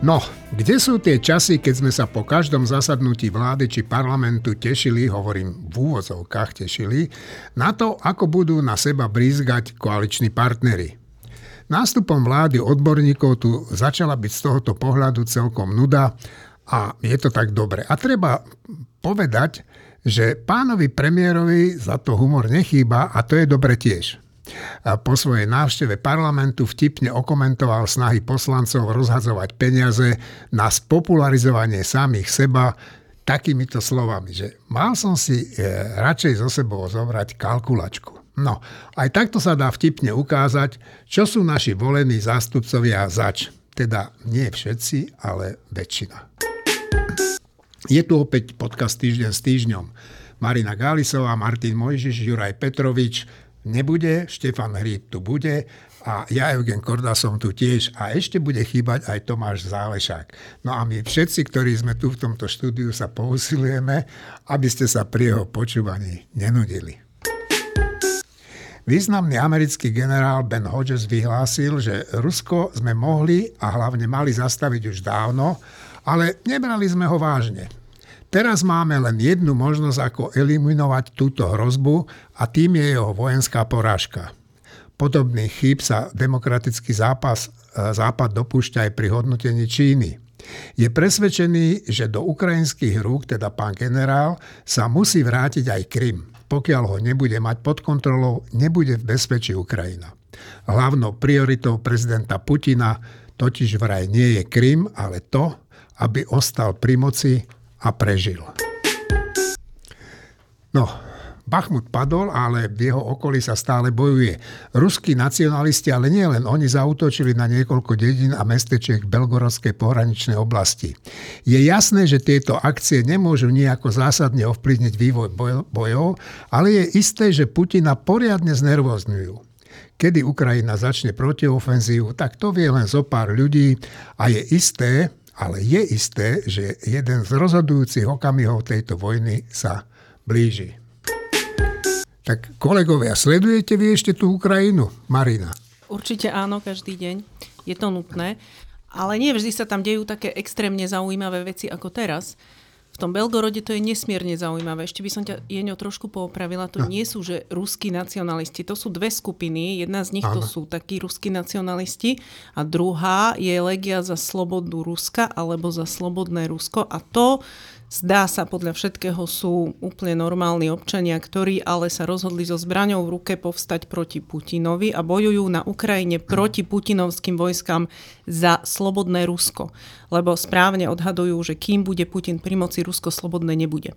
No, kde sú tie časy, keď sme sa po každom zasadnutí vlády či parlamentu tešili, hovorím v úvozovkách tešili, na to, ako budú na seba brízgať koaliční partnery. Nástupom vlády odborníkov tu začala byť z tohoto pohľadu celkom nuda a je to tak dobre. A treba povedať, že pánovi premiérovi za to humor nechýba a to je dobre tiež po svojej návšteve parlamentu vtipne okomentoval snahy poslancov rozhadzovať peniaze na spopularizovanie samých seba takýmito slovami, že mal som si e, radšej zo sebou zobrať kalkulačku. No, aj takto sa dá vtipne ukázať, čo sú naši volení zástupcovia zač. Teda nie všetci, ale väčšina. Je tu opäť podcast Týždeň s týždňom. Marina Gálisová, Martin Mojžiš, Juraj Petrovič, nebude, Štefan Hríb tu bude a ja, Eugen Korda, som tu tiež a ešte bude chýbať aj Tomáš Zálešák. No a my všetci, ktorí sme tu v tomto štúdiu, sa pousilujeme, aby ste sa pri jeho počúvaní nenudili. Významný americký generál Ben Hodges vyhlásil, že Rusko sme mohli a hlavne mali zastaviť už dávno, ale nebrali sme ho vážne. Teraz máme len jednu možnosť, ako eliminovať túto hrozbu a tým je jeho vojenská porážka. Podobný chýb sa demokratický zápas, e, západ dopúšťa aj pri hodnotení Číny. Je presvedčený, že do ukrajinských rúk, teda pán generál, sa musí vrátiť aj Krym. Pokiaľ ho nebude mať pod kontrolou, nebude v bezpečí Ukrajina. Hlavnou prioritou prezidenta Putina totiž vraj nie je Krym, ale to, aby ostal pri moci a prežil. No, Bachmut padol, ale v jeho okolí sa stále bojuje. Ruskí nacionalisti, ale nie len oni, zautočili na niekoľko dedín a mestečiek v belgorodskej pohraničnej oblasti. Je jasné, že tieto akcie nemôžu nejako zásadne ovplyvniť vývoj bojov, ale je isté, že Putina poriadne znervozňujú. Kedy Ukrajina začne protiofenzívu, tak to vie len zo pár ľudí a je isté, ale je isté, že jeden z rozhodujúcich okamihov tejto vojny sa blíži. Tak kolegovia, sledujete vy ešte tú Ukrajinu, Marina? Určite áno, každý deň. Je to nutné. Ale nie vždy sa tam dejú také extrémne zaujímavé veci ako teraz tom Belgorode to je nesmierne zaujímavé. Ešte by som ťa, Jeňo, trošku poopravila. To no. nie sú, že ruskí nacionalisti. To sú dve skupiny. Jedna z nich Áno. to sú takí ruskí nacionalisti a druhá je Legia za slobodu Ruska alebo za slobodné Rusko. A to Zdá sa podľa všetkého sú úplne normálni občania, ktorí ale sa rozhodli so zbraňou v ruke povstať proti Putinovi a bojujú na Ukrajine proti putinovským vojskám za slobodné Rusko. Lebo správne odhadujú, že kým bude Putin pri moci, Rusko slobodné nebude.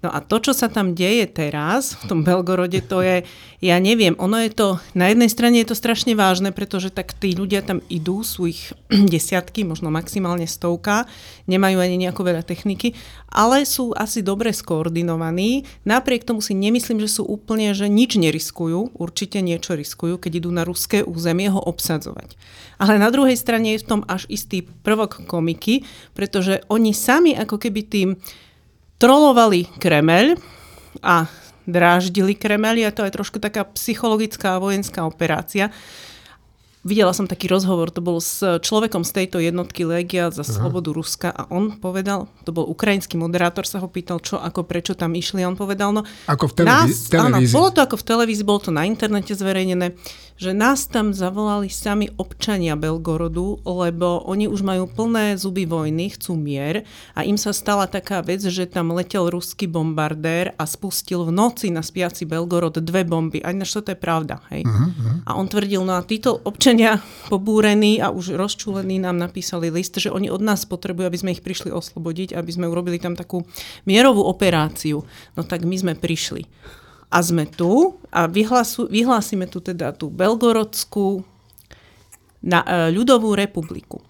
No a to, čo sa tam deje teraz v tom Belgorode, to je, ja neviem, ono je to, na jednej strane je to strašne vážne, pretože tak tí ľudia tam idú, sú ich desiatky, možno maximálne stovka, nemajú ani nejako veľa techniky, ale sú asi dobre skoordinovaní. Napriek tomu si nemyslím, že sú úplne, že nič neriskujú, určite niečo riskujú, keď idú na ruské územie ho obsadzovať. Ale na druhej strane je v tom až istý prvok komiky, pretože oni sami ako keby tým trolovali Kremeľ a dráždili Kremeľ, a to je trošku taká psychologická vojenská operácia. Videla som taký rozhovor, to bol s človekom z tejto jednotky Legia za slobodu Aha. Ruska a on povedal, to bol ukrajinský moderátor, sa ho pýtal, čo, ako, prečo tam išli a on povedal, no... Ako v televízii? Áno, bolo to ako v televízii, bolo to na internete zverejnené že nás tam zavolali sami občania Belgorodu, lebo oni už majú plné zuby vojny, chcú mier a im sa stala taká vec, že tam letel ruský bombardér a spustil v noci na spiaci Belgorod dve bomby. Aj na to je pravda. Hej? Uh-huh. A on tvrdil, no a títo občania pobúrení a už rozčúlení nám napísali list, že oni od nás potrebujú, aby sme ich prišli oslobodiť, aby sme urobili tam takú mierovú operáciu. No tak my sme prišli a sme tu a vyhlasu, vyhlásime tu teda tú Belgorodskú na, e, ľudovú republiku.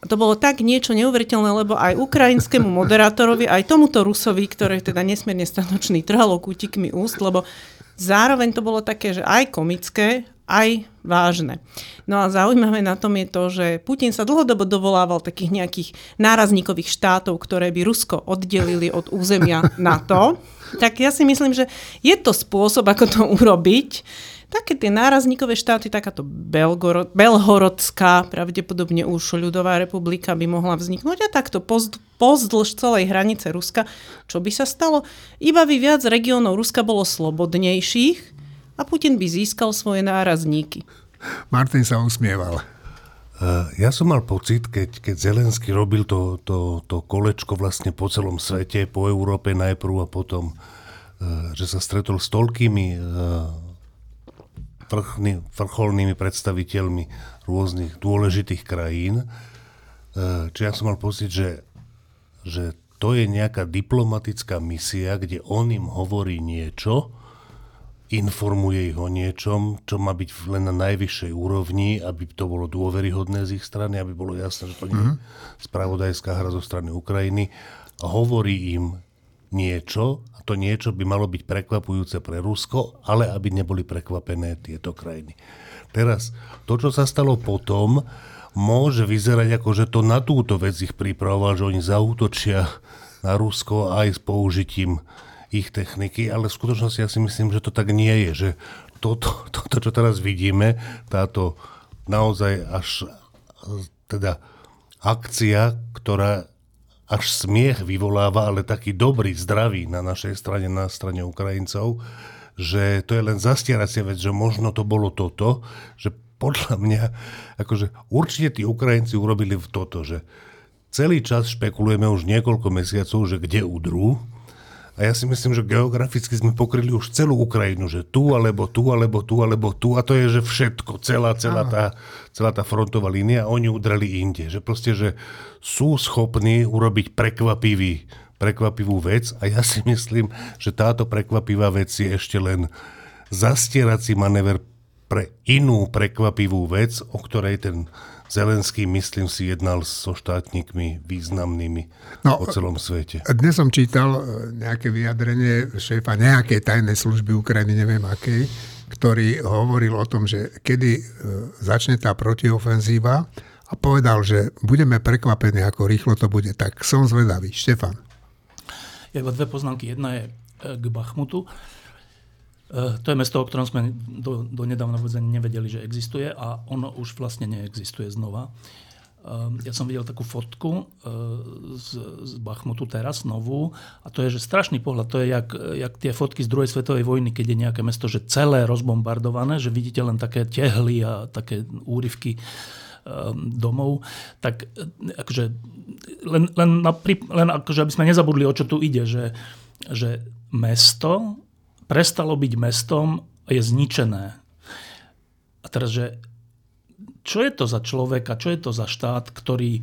A to bolo tak niečo neuveriteľné, lebo aj ukrajinskému moderátorovi, aj tomuto Rusovi, ktorý je teda nesmierne stanočný, trhalo kútikmi úst, lebo zároveň to bolo také, že aj komické, aj vážne. No a zaujímavé na tom je to, že Putin sa dlhodobo dovolával takých nejakých nárazníkových štátov, ktoré by Rusko oddelili od územia NATO. Tak ja si myslím, že je to spôsob, ako to urobiť. Také tie nárazníkové štáty, takáto Belgorod, Belhorodská, pravdepodobne už ľudová republika by mohla vzniknúť a takto pozd, pozdĺž celej hranice Ruska. Čo by sa stalo? Iba by viac regiónov Ruska bolo slobodnejších, a Putin by získal svoje nárazníky. Martin sa usmieval. Ja som mal pocit, keď, keď Zelensky robil to, to, to kolečko vlastne po celom svete, po Európe najprv a potom, e, že sa stretol s toľkými e, vrchný, vrcholnými predstaviteľmi rôznych dôležitých krajín, e, či ja som mal pocit, že, že to je nejaká diplomatická misia, kde on im hovorí niečo, informuje ich o niečom, čo má byť len na najvyššej úrovni, aby to bolo dôveryhodné z ich strany, aby bolo jasné, že to nie je mhm. spravodajská hra zo strany Ukrajiny. A hovorí im niečo, a to niečo by malo byť prekvapujúce pre Rusko, ale aby neboli prekvapené tieto krajiny. Teraz, to, čo sa stalo potom, môže vyzerať ako, že to na túto vec ich pripravoval, že oni zautočia na Rusko aj s použitím ich techniky, ale v skutočnosti ja si myslím, že to tak nie je, že toto, to, to, čo teraz vidíme, táto naozaj až teda akcia, ktorá až smiech vyvoláva, ale taký dobrý, zdravý na našej strane, na strane Ukrajincov, že to je len zastieracia vec, že možno to bolo toto, že podľa mňa, akože určite tí Ukrajinci urobili v toto, že celý čas špekulujeme už niekoľko mesiacov, že kde udrú, a ja si myslím, že geograficky sme pokryli už celú Ukrajinu, že tu, alebo tu, alebo tu, alebo tu. A to je, že všetko, celá, celá, tá, celá tá frontová línia. Oni udrali inde. Že proste, že sú schopní urobiť prekvapivý, prekvapivú vec. A ja si myslím, že táto prekvapivá vec je ešte len zastierací manéver pre inú prekvapivú vec, o ktorej ten Zelenský, myslím si, jednal so štátnikmi významnými no, po celom svete. Dnes som čítal e, nejaké vyjadrenie šéfa nejakej tajnej služby Ukrajiny, neviem akej, ktorý hovoril o tom, že kedy e, začne tá protiofenzíva a povedal, že budeme prekvapení, ako rýchlo to bude. Tak som zvedavý. Štefan. Ja iba dve poznámky. Jedna je e, k Bachmutu. Eh, to je mesto, o ktorom sme do, do nedávna vôbec nevedeli, že existuje a ono už vlastne neexistuje znova. Eh, ja som videl takú fotku eh, z, z Bachmutu teraz, novú, a to je že strašný pohľad. To je jak, jak tie fotky z druhej svetovej vojny, keď je nejaké mesto že celé rozbombardované, že vidíte len také tehly a také úryvky domov, tak akože, len, len, naprí, len akože, aby sme nezabudli, o čo tu ide, že, že mesto prestalo byť mestom je zničené. A teraz, že čo je to za človeka, čo je to za štát, ktorý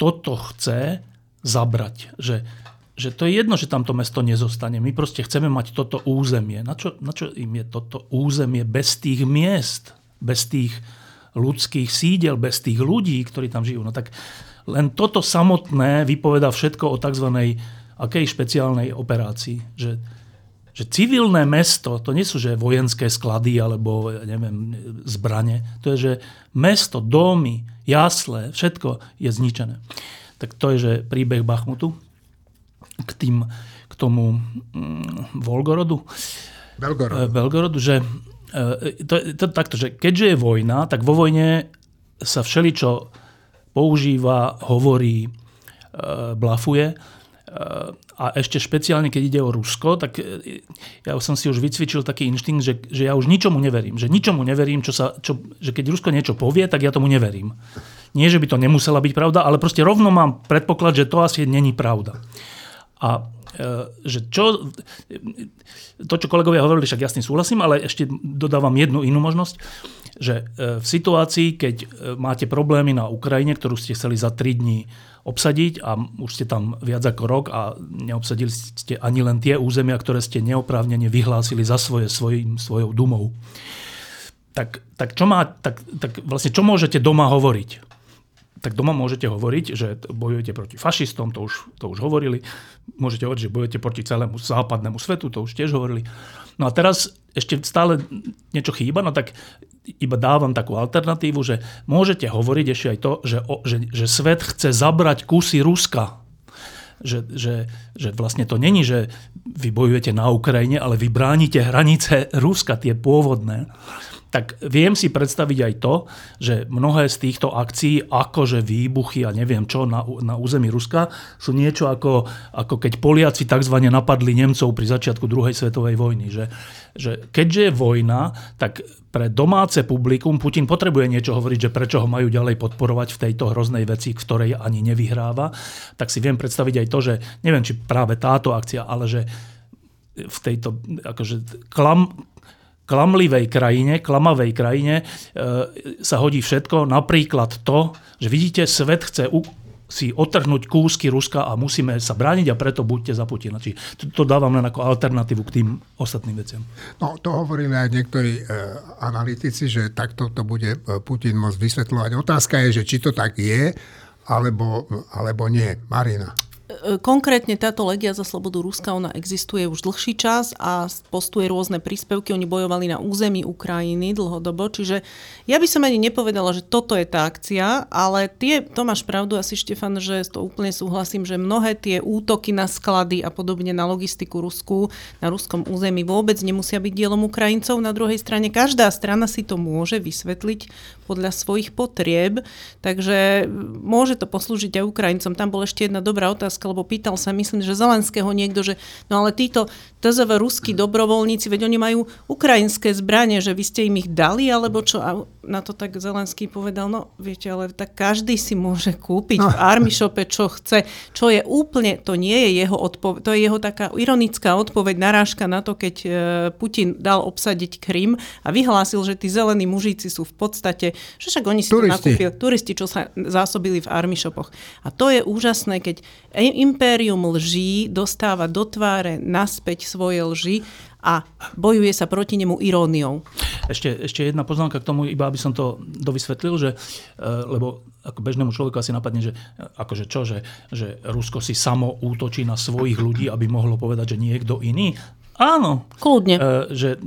toto chce zabrať? Že, že to je jedno, že tamto mesto nezostane. My proste chceme mať toto územie. Na čo, na čo im je toto územie bez tých miest, bez tých ľudských sídel, bez tých ľudí, ktorí tam žijú? No tak len toto samotné vypoveda všetko o tzv. akej špeciálnej operácii. Že že civilné mesto, to nie sú že vojenské sklady alebo neviem, zbranie, to je, že mesto, domy, jasle, všetko je zničené. Tak to je, že príbeh Bachmutu k, tým, k tomu mm, Volgorodu. Belgorodu. E, Belgorodu, že e, to, to, takto, že keďže je vojna, tak vo vojne sa všeličo používa, hovorí, e, blafuje a ešte špeciálne, keď ide o Rusko, tak e, ja som si už vycvičil taký inštinkt, že, že ja už ničomu neverím. Že ničomu neverím, čo sa, čo, že keď Rusko niečo povie, tak ja tomu neverím. Nie, že by to nemusela byť pravda, ale proste rovno mám predpoklad, že to asi není pravda. A e, že čo, to, čo kolegovia hovorili, však jasne súhlasím, ale ešte dodávam jednu inú možnosť, že e, v situácii, keď máte problémy na Ukrajine, ktorú ste chceli za 3 dní obsadiť a už ste tam viac ako rok a neobsadili ste ani len tie územia, ktoré ste neoprávnene vyhlásili za svoje svojim, svojou dumou. Tak, tak, čo má, tak, tak vlastne čo môžete doma hovoriť? Tak doma môžete hovoriť, že bojujete proti fašistom, to už, to už hovorili. Môžete hovoriť, že bojujete proti celému západnému svetu, to už tiež hovorili. No a teraz ešte stále niečo chýba, no tak iba dávam takú alternatívu, že môžete hovoriť ešte aj to, že, o, že, že svet chce zabrať kusy Ruska. Že, že, že vlastne to není, že vy bojujete na Ukrajine, ale vy bránite hranice Ruska, tie pôvodné tak viem si predstaviť aj to, že mnohé z týchto akcií, akože výbuchy a neviem čo na, na území Ruska, sú niečo ako, ako keď Poliaci tzv. napadli Nemcov pri začiatku druhej svetovej vojny. Že, že keďže je vojna, tak pre domáce publikum Putin potrebuje niečo hovoriť, že prečo ho majú ďalej podporovať v tejto hroznej veci, ktorej ani nevyhráva. Tak si viem predstaviť aj to, že neviem, či práve táto akcia, ale že v tejto akože, klam, klamlivej krajine, klamavej krajine e, sa hodí všetko. Napríklad to, že vidíte, svet chce si otrhnúť kúsky Ruska a musíme sa brániť a preto buďte za Putina. Čiže to, to dávam len ako alternatívu k tým ostatným veciam. No, to hovorili aj niektorí e, analytici, že takto to bude e, Putin môcť vysvetľovať. Otázka je, že či to tak je, alebo, alebo nie. Marina. E, konkrétne táto legia za slobodu Ruska, ona existuje už dlhší čas a postuje rôzne príspevky. Oni bojovali na území Ukrajiny dlhodobo, čiže ja by som ani nepovedala, že toto je tá akcia, ale tie, to máš pravdu asi Štefan, že to úplne súhlasím, že mnohé tie útoky na sklady a podobne na logistiku Rusku, na ruskom území vôbec nemusia byť dielom Ukrajincov. Na druhej strane každá strana si to môže vysvetliť podľa svojich potrieb, takže môže to poslúžiť aj Ukrajincom. Tam bola ešte jedna dobrá otázka, lebo pýtal sa, myslím, že Zelenského niekto, že no ale títo TZV ruskí dobrovoľníci, veď oni majú ukrajinské zbranie, že vy ste im ich dali, alebo čo? Na to tak Zelenský povedal, no viete, ale tak každý si môže kúpiť v Army Shope, čo chce, čo je úplne, to nie je jeho odpoveď, to je jeho taká ironická odpoveď, narážka na to, keď e, Putin dal obsadiť Krym a vyhlásil, že tí zelení mužíci sú v podstate že však oni si turisti. to nakúpili, turisti, čo sa zásobili v army shopoch. A to je úžasné, keď impérium lží dostáva do tváre naspäť svoje lži a bojuje sa proti nemu iróniou. Ešte, ešte jedna poznámka k tomu, iba aby som to dovysvetlil, že, e, lebo ako bežnému človeku asi napadne, že akože čo, že, že Rusko si samo útočí na svojich ľudí, aby mohlo povedať, že niekto iný. Áno. Kľudne. E, že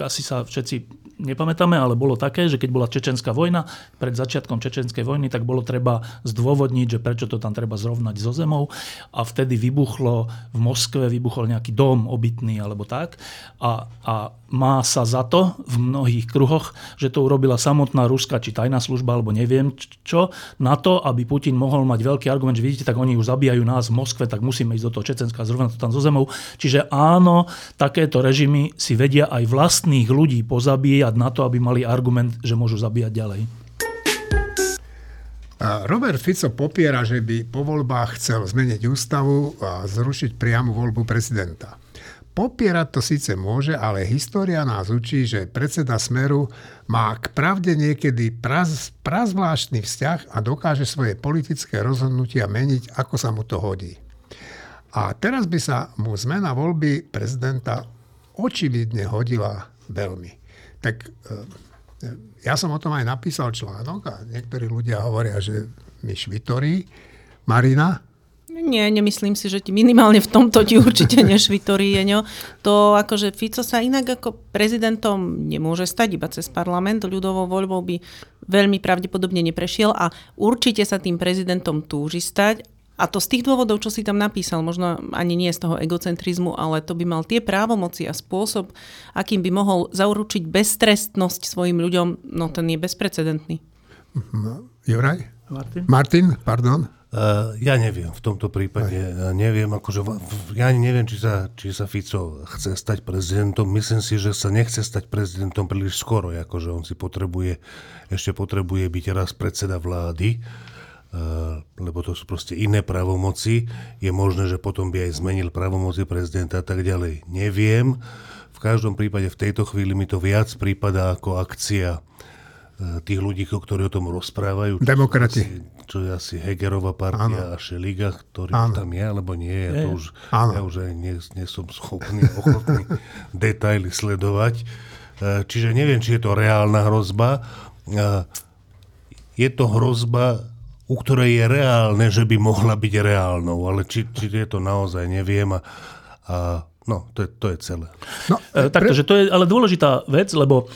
asi sa všetci nepamätáme, ale bolo také, že keď bola čečenská vojna, pred začiatkom čečenskej vojny, tak bolo treba zdôvodniť, že prečo to tam treba zrovnať so zemou. A vtedy vybuchlo v Moskve, vybuchol nejaký dom obytný alebo tak. A, a má sa za to v mnohých kruhoch, že to urobila samotná ruská či tajná služba alebo neviem čo, na to, aby Putin mohol mať veľký argument, že vidíte, tak oni už zabíjajú nás v Moskve, tak musíme ísť do toho Čecenska, zrovna to tam so zemou. Čiže áno, takéto režimy si vedia aj vlastných ľudí pozabíjať na to, aby mali argument, že môžu zabíjať ďalej. Robert Fico popiera, že by po voľbách chcel zmeniť ústavu a zrušiť priamu voľbu prezidenta. Popierať to síce môže, ale história nás učí, že predseda Smeru má k pravde niekedy praz, prazvláštny vzťah a dokáže svoje politické rozhodnutia meniť, ako sa mu to hodí. A teraz by sa mu zmena voľby prezidenta očividne hodila veľmi. Tak e, ja som o tom aj napísal článok a niektorí ľudia hovoria, že mi švitorí. Marina, nie, nemyslím si, že ti minimálne v tomto ti určite nešvitorí, Jeňo. To akože Fico sa inak ako prezidentom nemôže stať iba cez parlament. Ľudovou voľbou by veľmi pravdepodobne neprešiel a určite sa tým prezidentom túži stať. A to z tých dôvodov, čo si tam napísal, možno ani nie z toho egocentrizmu, ale to by mal tie právomoci a spôsob, akým by mohol zauručiť beztrestnosť svojim ľuďom, no ten je bezprecedentný. Juraj? Martin? Martin, pardon. Uh, ja neviem v tomto prípade. Ja neviem, akože, ja ani neviem, či sa, či sa Fico chce stať prezidentom. Myslím si, že sa nechce stať prezidentom príliš skoro. Akože on si potrebuje, ešte potrebuje byť raz predseda vlády, uh, lebo to sú proste iné právomoci. Je možné, že potom by aj zmenil právomoci prezidenta a tak ďalej. Neviem. V každom prípade v tejto chvíli mi to viac prípada ako akcia tých ľudí, ktorí o tom rozprávajú. Demokrati čo je asi Hegerová partia ano. a Šeliga, ktorý ano. tam je, alebo nie. Ja, to už, ja už aj nie, nie som schopný, ochotný detaily sledovať. E, čiže neviem, či je to reálna hrozba. E, je to hrozba, u ktorej je reálne, že by mohla byť reálnou, ale či, či je to naozaj, neviem. A, a no, to je, to je celé. No, e, takto, že to je ale dôležitá vec, lebo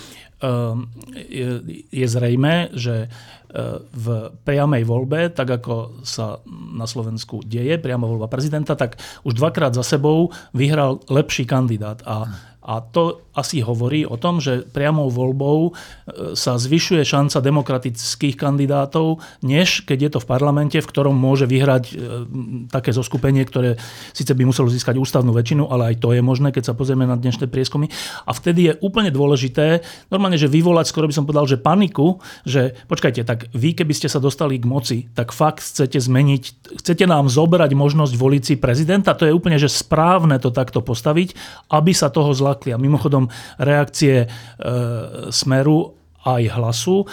je, je zrejme, že v priamej voľbe, tak ako sa na Slovensku deje, priama voľba prezidenta, tak už dvakrát za sebou vyhral lepší kandidát. A a to asi hovorí o tom, že priamou voľbou e, sa zvyšuje šanca demokratických kandidátov, než keď je to v parlamente, v ktorom môže vyhrať e, také zoskupenie, ktoré síce by muselo získať ústavnú väčšinu, ale aj to je možné, keď sa pozrieme na dnešné prieskumy. A vtedy je úplne dôležité, normálne, že vyvolať, skoro by som povedal, že paniku, že počkajte, tak vy, keby ste sa dostali k moci, tak fakt chcete zmeniť, chcete nám zobrať možnosť voliť si prezidenta, to je úplne, že správne to takto postaviť, aby sa toho zla zlákli. A mimochodom reakcie e, Smeru aj hlasu e,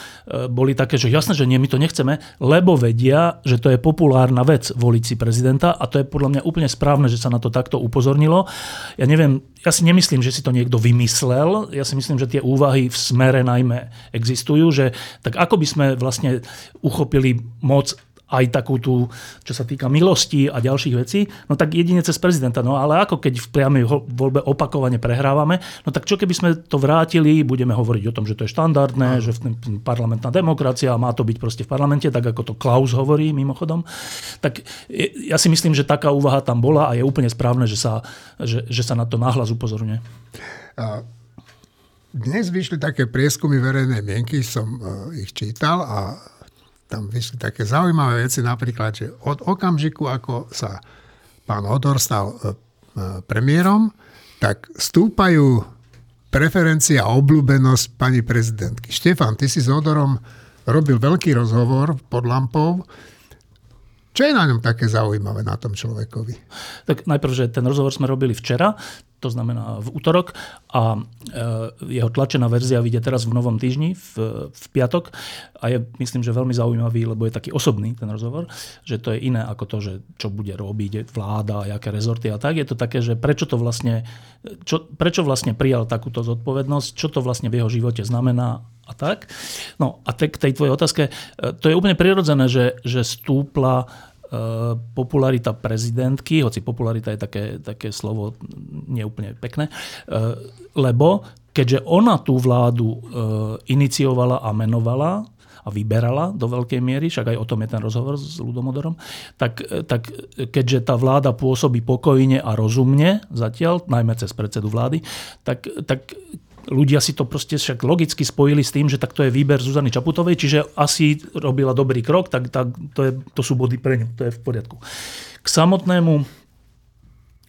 boli také, že jasné, že nie, my to nechceme, lebo vedia, že to je populárna vec voliť si prezidenta a to je podľa mňa úplne správne, že sa na to takto upozornilo. Ja neviem, ja si nemyslím, že si to niekto vymyslel, ja si myslím, že tie úvahy v smere najmä existujú, že tak ako by sme vlastne uchopili moc aj takú tú, čo sa týka milosti a ďalších vecí, no tak jedine cez prezidenta. No ale ako keď v priamej voľbe opakovane prehrávame, no tak čo keby sme to vrátili, budeme hovoriť o tom, že to je štandardné, no. že v parlamentná demokracia má to byť proste v parlamente, tak ako to Klaus hovorí mimochodom, tak ja si myslím, že taká úvaha tam bola a je úplne správne, že sa, že, že sa na to náhlas upozorňuje. Dnes vyšli také prieskumy verejnej mienky, som e, ich čítal a tam vyšli také zaujímavé veci, napríklad, že od okamžiku, ako sa pán Odor stal e, e, premiérom, tak stúpajú preferencia a obľúbenosť pani prezidentky. Štefan, ty si s Odorom robil veľký rozhovor pod lampou. Čo je na ňom také zaujímavé na tom človekovi? Tak najprv, že ten rozhovor sme robili včera, to znamená v útorok a e, jeho tlačená verzia vyjde teraz v novom týždni, v, v piatok a je myslím, že veľmi zaujímavý, lebo je taký osobný ten rozhovor, že to je iné ako to, že čo bude robiť vláda, aké rezorty a tak. Je to také, že prečo to vlastne, čo, prečo vlastne prijal takúto zodpovednosť, čo to vlastne v jeho živote znamená a tak. No a k tej tvojej otázke, e, to je úplne prirodzené, že, že stúpla popularita prezidentky, hoci popularita je také, také slovo neúplne pekné, eh, lebo keďže ona tú vládu eh, iniciovala a menovala, a vyberala do veľkej miery, však aj o tom je ten rozhovor s Ludomodorom, tak, tak keďže tá vláda pôsobí pokojne a rozumne zatiaľ, najmä cez predsedu vlády, tak, tak ľudia si to proste však logicky spojili s tým, že takto je výber Zuzany Čaputovej, čiže asi robila dobrý krok, tak, tak to, je, to sú body pre ňu, to je v poriadku. K samotnému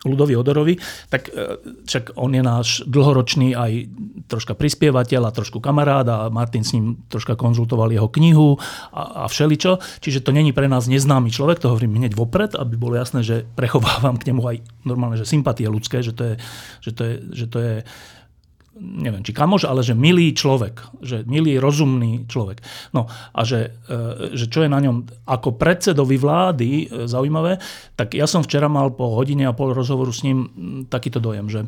Ludovi Odorovi, tak e, však on je náš dlhoročný aj troška prispievateľ a trošku kamarád a Martin s ním troška konzultoval jeho knihu a, a všeličo. Čiže to není pre nás neznámy človek, to hovorím hneď vopred, aby bolo jasné, že prechovávam k nemu aj normálne, že sympatie ľudské, že to je, že to je, že to je neviem, či kamoš, ale že milý človek, že milý, rozumný človek. No a že, e, že čo je na ňom ako predsedovi vlády e, zaujímavé, tak ja som včera mal po hodine a pol rozhovoru s ním takýto dojem, že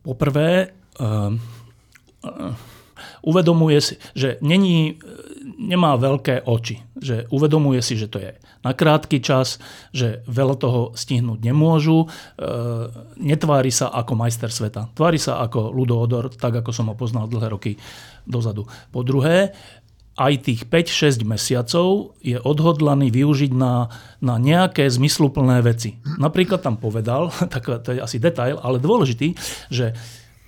poprvé uh, uvedomuje si, že není, nemá veľké oči, že uvedomuje si, že to je na krátky čas, že veľa toho stihnúť nemôžu, e, netvári sa ako majster sveta. Tvári sa ako Ludo Odor, tak ako som ho poznal dlhé roky dozadu. Po druhé, aj tých 5-6 mesiacov je odhodlaný využiť na, na nejaké zmysluplné veci. Napríklad tam povedal, tak to je asi detail, ale dôležitý, že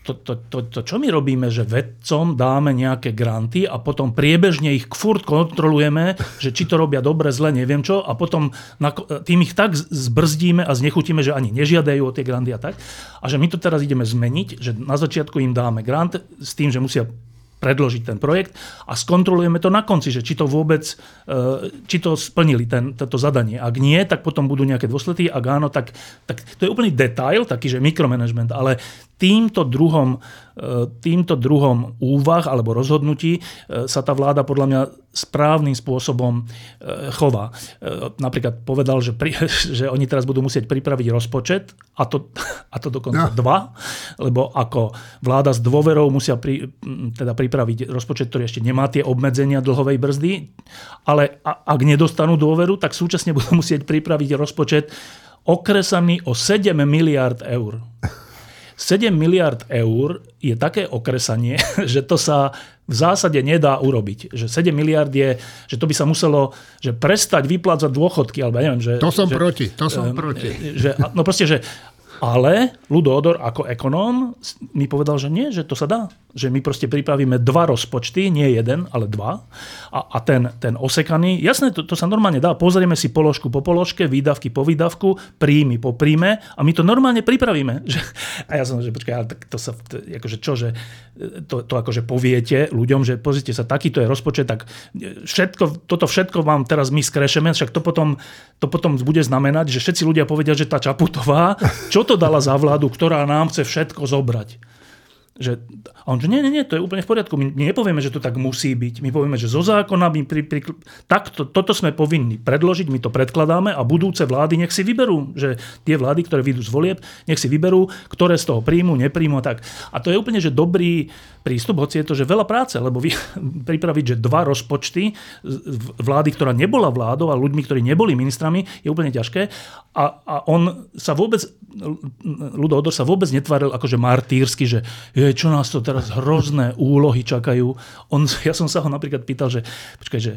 to, to, to, to, čo my robíme, že vedcom dáme nejaké granty a potom priebežne ich furt kontrolujeme, že či to robia dobre, zle, neviem čo, a potom na, tým ich tak zbrzdíme a znechutíme, že ani nežiadajú o tie granty a tak. A že my to teraz ideme zmeniť, že na začiatku im dáme grant s tým, že musia predložiť ten projekt a skontrolujeme to na konci, že či to vôbec, e, či to splnili ten, toto zadanie. Ak nie, tak potom budú nejaké dôsledky, ak áno, tak, tak to je úplný detail, taký, že mikromanagement, ale týmto druhom, e, týmto druhom úvah alebo rozhodnutí e, sa tá vláda podľa mňa správnym spôsobom e, chová. Napríklad povedal, že, pri, že oni teraz budú musieť pripraviť rozpočet a to, a to dokonca no. dva, lebo ako vláda s dôverou musia pri, teda pripraviť rozpočet, ktorý ešte nemá tie obmedzenia dlhovej brzdy, ale ak nedostanú dôveru, tak súčasne budú musieť pripraviť rozpočet okresaný o 7 miliard eur. 7 miliard eur je také okresanie, že to sa v zásade nedá urobiť. Že 7 miliard je, že to by sa muselo že prestať vyplácať dôchodky, alebo ja neviem, že... To som že, proti, to som um, proti. Že, no proste, že ale Ludo Odor ako ekonóm mi povedal, že nie, že to sa dá. Že my proste pripravíme dva rozpočty, nie jeden, ale dva. A, a ten, ten osekaný, jasné, to, to sa normálne dá. Pozrieme si položku po položke, výdavky po výdavku, príjmy po príjme a my to normálne pripravíme. Že, a ja som, že počkaj, ale to sa, to, akože čo, že to, to akože poviete ľuďom, že pozrite sa, takýto je rozpočet, tak všetko, toto všetko vám teraz my skrešeme, však to potom, to potom bude znamenať, že všetci ľudia povedia, že tá Čaputová, čo to to dala za vládu, ktorá nám chce všetko zobrať. Že, a on že nie, nie, nie, to je úplne v poriadku. My nepovieme, že to tak musí byť. My povieme, že zo zákona my pri, pri, takto, toto sme povinni predložiť, my to predkladáme a budúce vlády nech si vyberú, že tie vlády, ktoré vyjdú z volieb, nech si vyberú, ktoré z toho príjmu, nepríjmu a tak. A to je úplne, že dobrý prístup, hoci je to, že veľa práce, lebo vy, pripraviť, že dva rozpočty vlády, ktorá nebola vládou a ľuďmi, ktorí neboli ministrami, je úplne ťažké. A, a on sa vôbec, Ludo Odor sa vôbec netváril akože martýrsky, že je, čo nás to teraz hrozné úlohy čakajú. On, ja som sa ho napríklad pýtal, že počkaj, že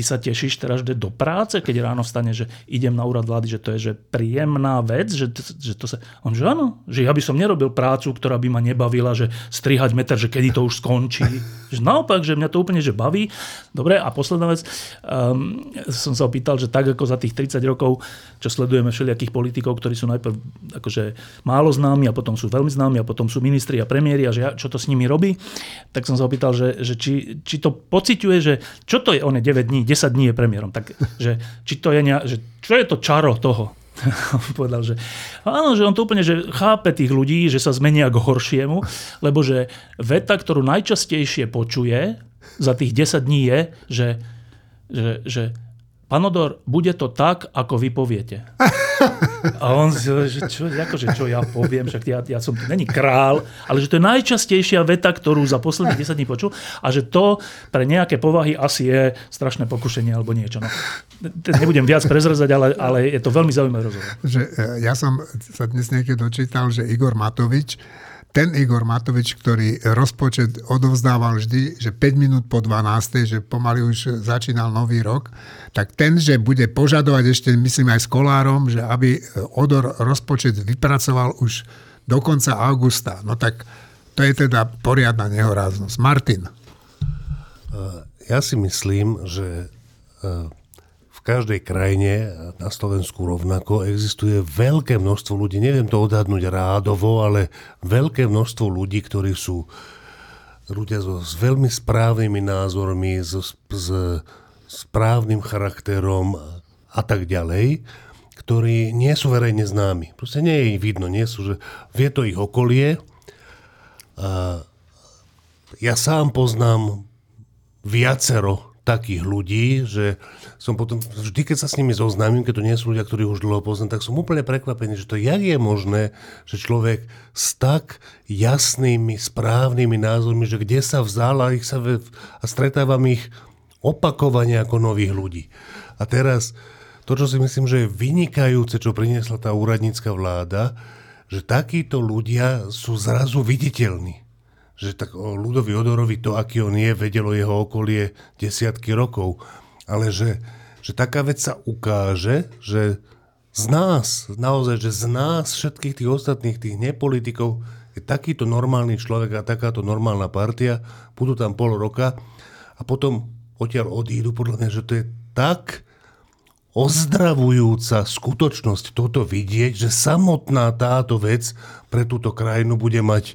ty sa tešíš teraz, že do práce, keď ráno vstane, že idem na úrad vlády, že to je že príjemná vec, že, že to sa... On že áno, že ja by som nerobil prácu, ktorá by ma nebavila, že strihať meter, že kedy to už skončí. že naopak, že mňa to úplne že baví. Dobre, a posledná vec, um, som sa opýtal, že tak ako za tých 30 rokov, čo sledujeme všelijakých politikov, ktorí sú najprv akože málo známi a potom sú veľmi známi a potom sú ministri a premiéri a že ja, čo to s nimi robí, tak som sa opýtal, že, že či, či to pociťuje, že čo to je, on je 9 dní, 10 dní je premiérom. Tak, že, či to je nejak, že, čo je to čaro toho? povedal, že áno, že on to úplne že chápe tých ľudí, že sa zmenia k horšiemu, lebo že veta, ktorú najčastejšie počuje za tých 10 dní je, že, že, že Panodor, bude to tak, ako vy poviete. A on si že čo, akože, čo ja poviem, však ja, ja som, není král, ale že to je najčastejšia veta, ktorú za posledných 10 dní počul a že to pre nejaké povahy asi je strašné pokušenie alebo niečo. No. Nebudem viac prezrazať, ale, ale je to veľmi zaujímavé rozhovor. Že, e, ja som sa dnes niekde dočítal, že Igor Matovič ten Igor Matovič, ktorý rozpočet odovzdával vždy, že 5 minút po 12, že pomaly už začínal nový rok, tak ten, že bude požadovať ešte, myslím aj s Kolárom, že aby Odor rozpočet vypracoval už do konca augusta. No tak to je teda poriadna nehoráznosť. Martin. Ja si myslím, že v každej krajine, na Slovensku rovnako, existuje veľké množstvo ľudí, neviem to odhadnúť rádovo, ale veľké množstvo ľudí, ktorí sú ľudia so, s veľmi správnymi názormi, so, s správnym charakterom a tak ďalej, ktorí nie sú verejne známi. Proste nie je ich vidno, nie sú, že vie to ich okolie. A ja sám poznám viacero takých ľudí, že som potom, vždy keď sa s nimi zoznámim, keď to nie sú ľudia, ktorí už dlho poznám, tak som úplne prekvapený, že to jak je možné, že človek s tak jasnými, správnymi názormi, že kde sa vzal a, ich sa ve, a stretávam ich opakovane ako nových ľudí. A teraz to, čo si myslím, že je vynikajúce, čo priniesla tá úradnícka vláda, že takíto ľudia sú zrazu viditeľní že tak o Ludovi Odorovi to, aký on je, vedelo jeho okolie desiatky rokov. Ale že, že taká vec sa ukáže, že z nás, naozaj, že z nás, všetkých tých ostatných, tých nepolitikov, je takýto normálny človek a takáto normálna partia, budú tam pol roka a potom odtiaľ odídu, podľa mňa, že to je tak ozdravujúca skutočnosť toto vidieť, že samotná táto vec pre túto krajinu bude mať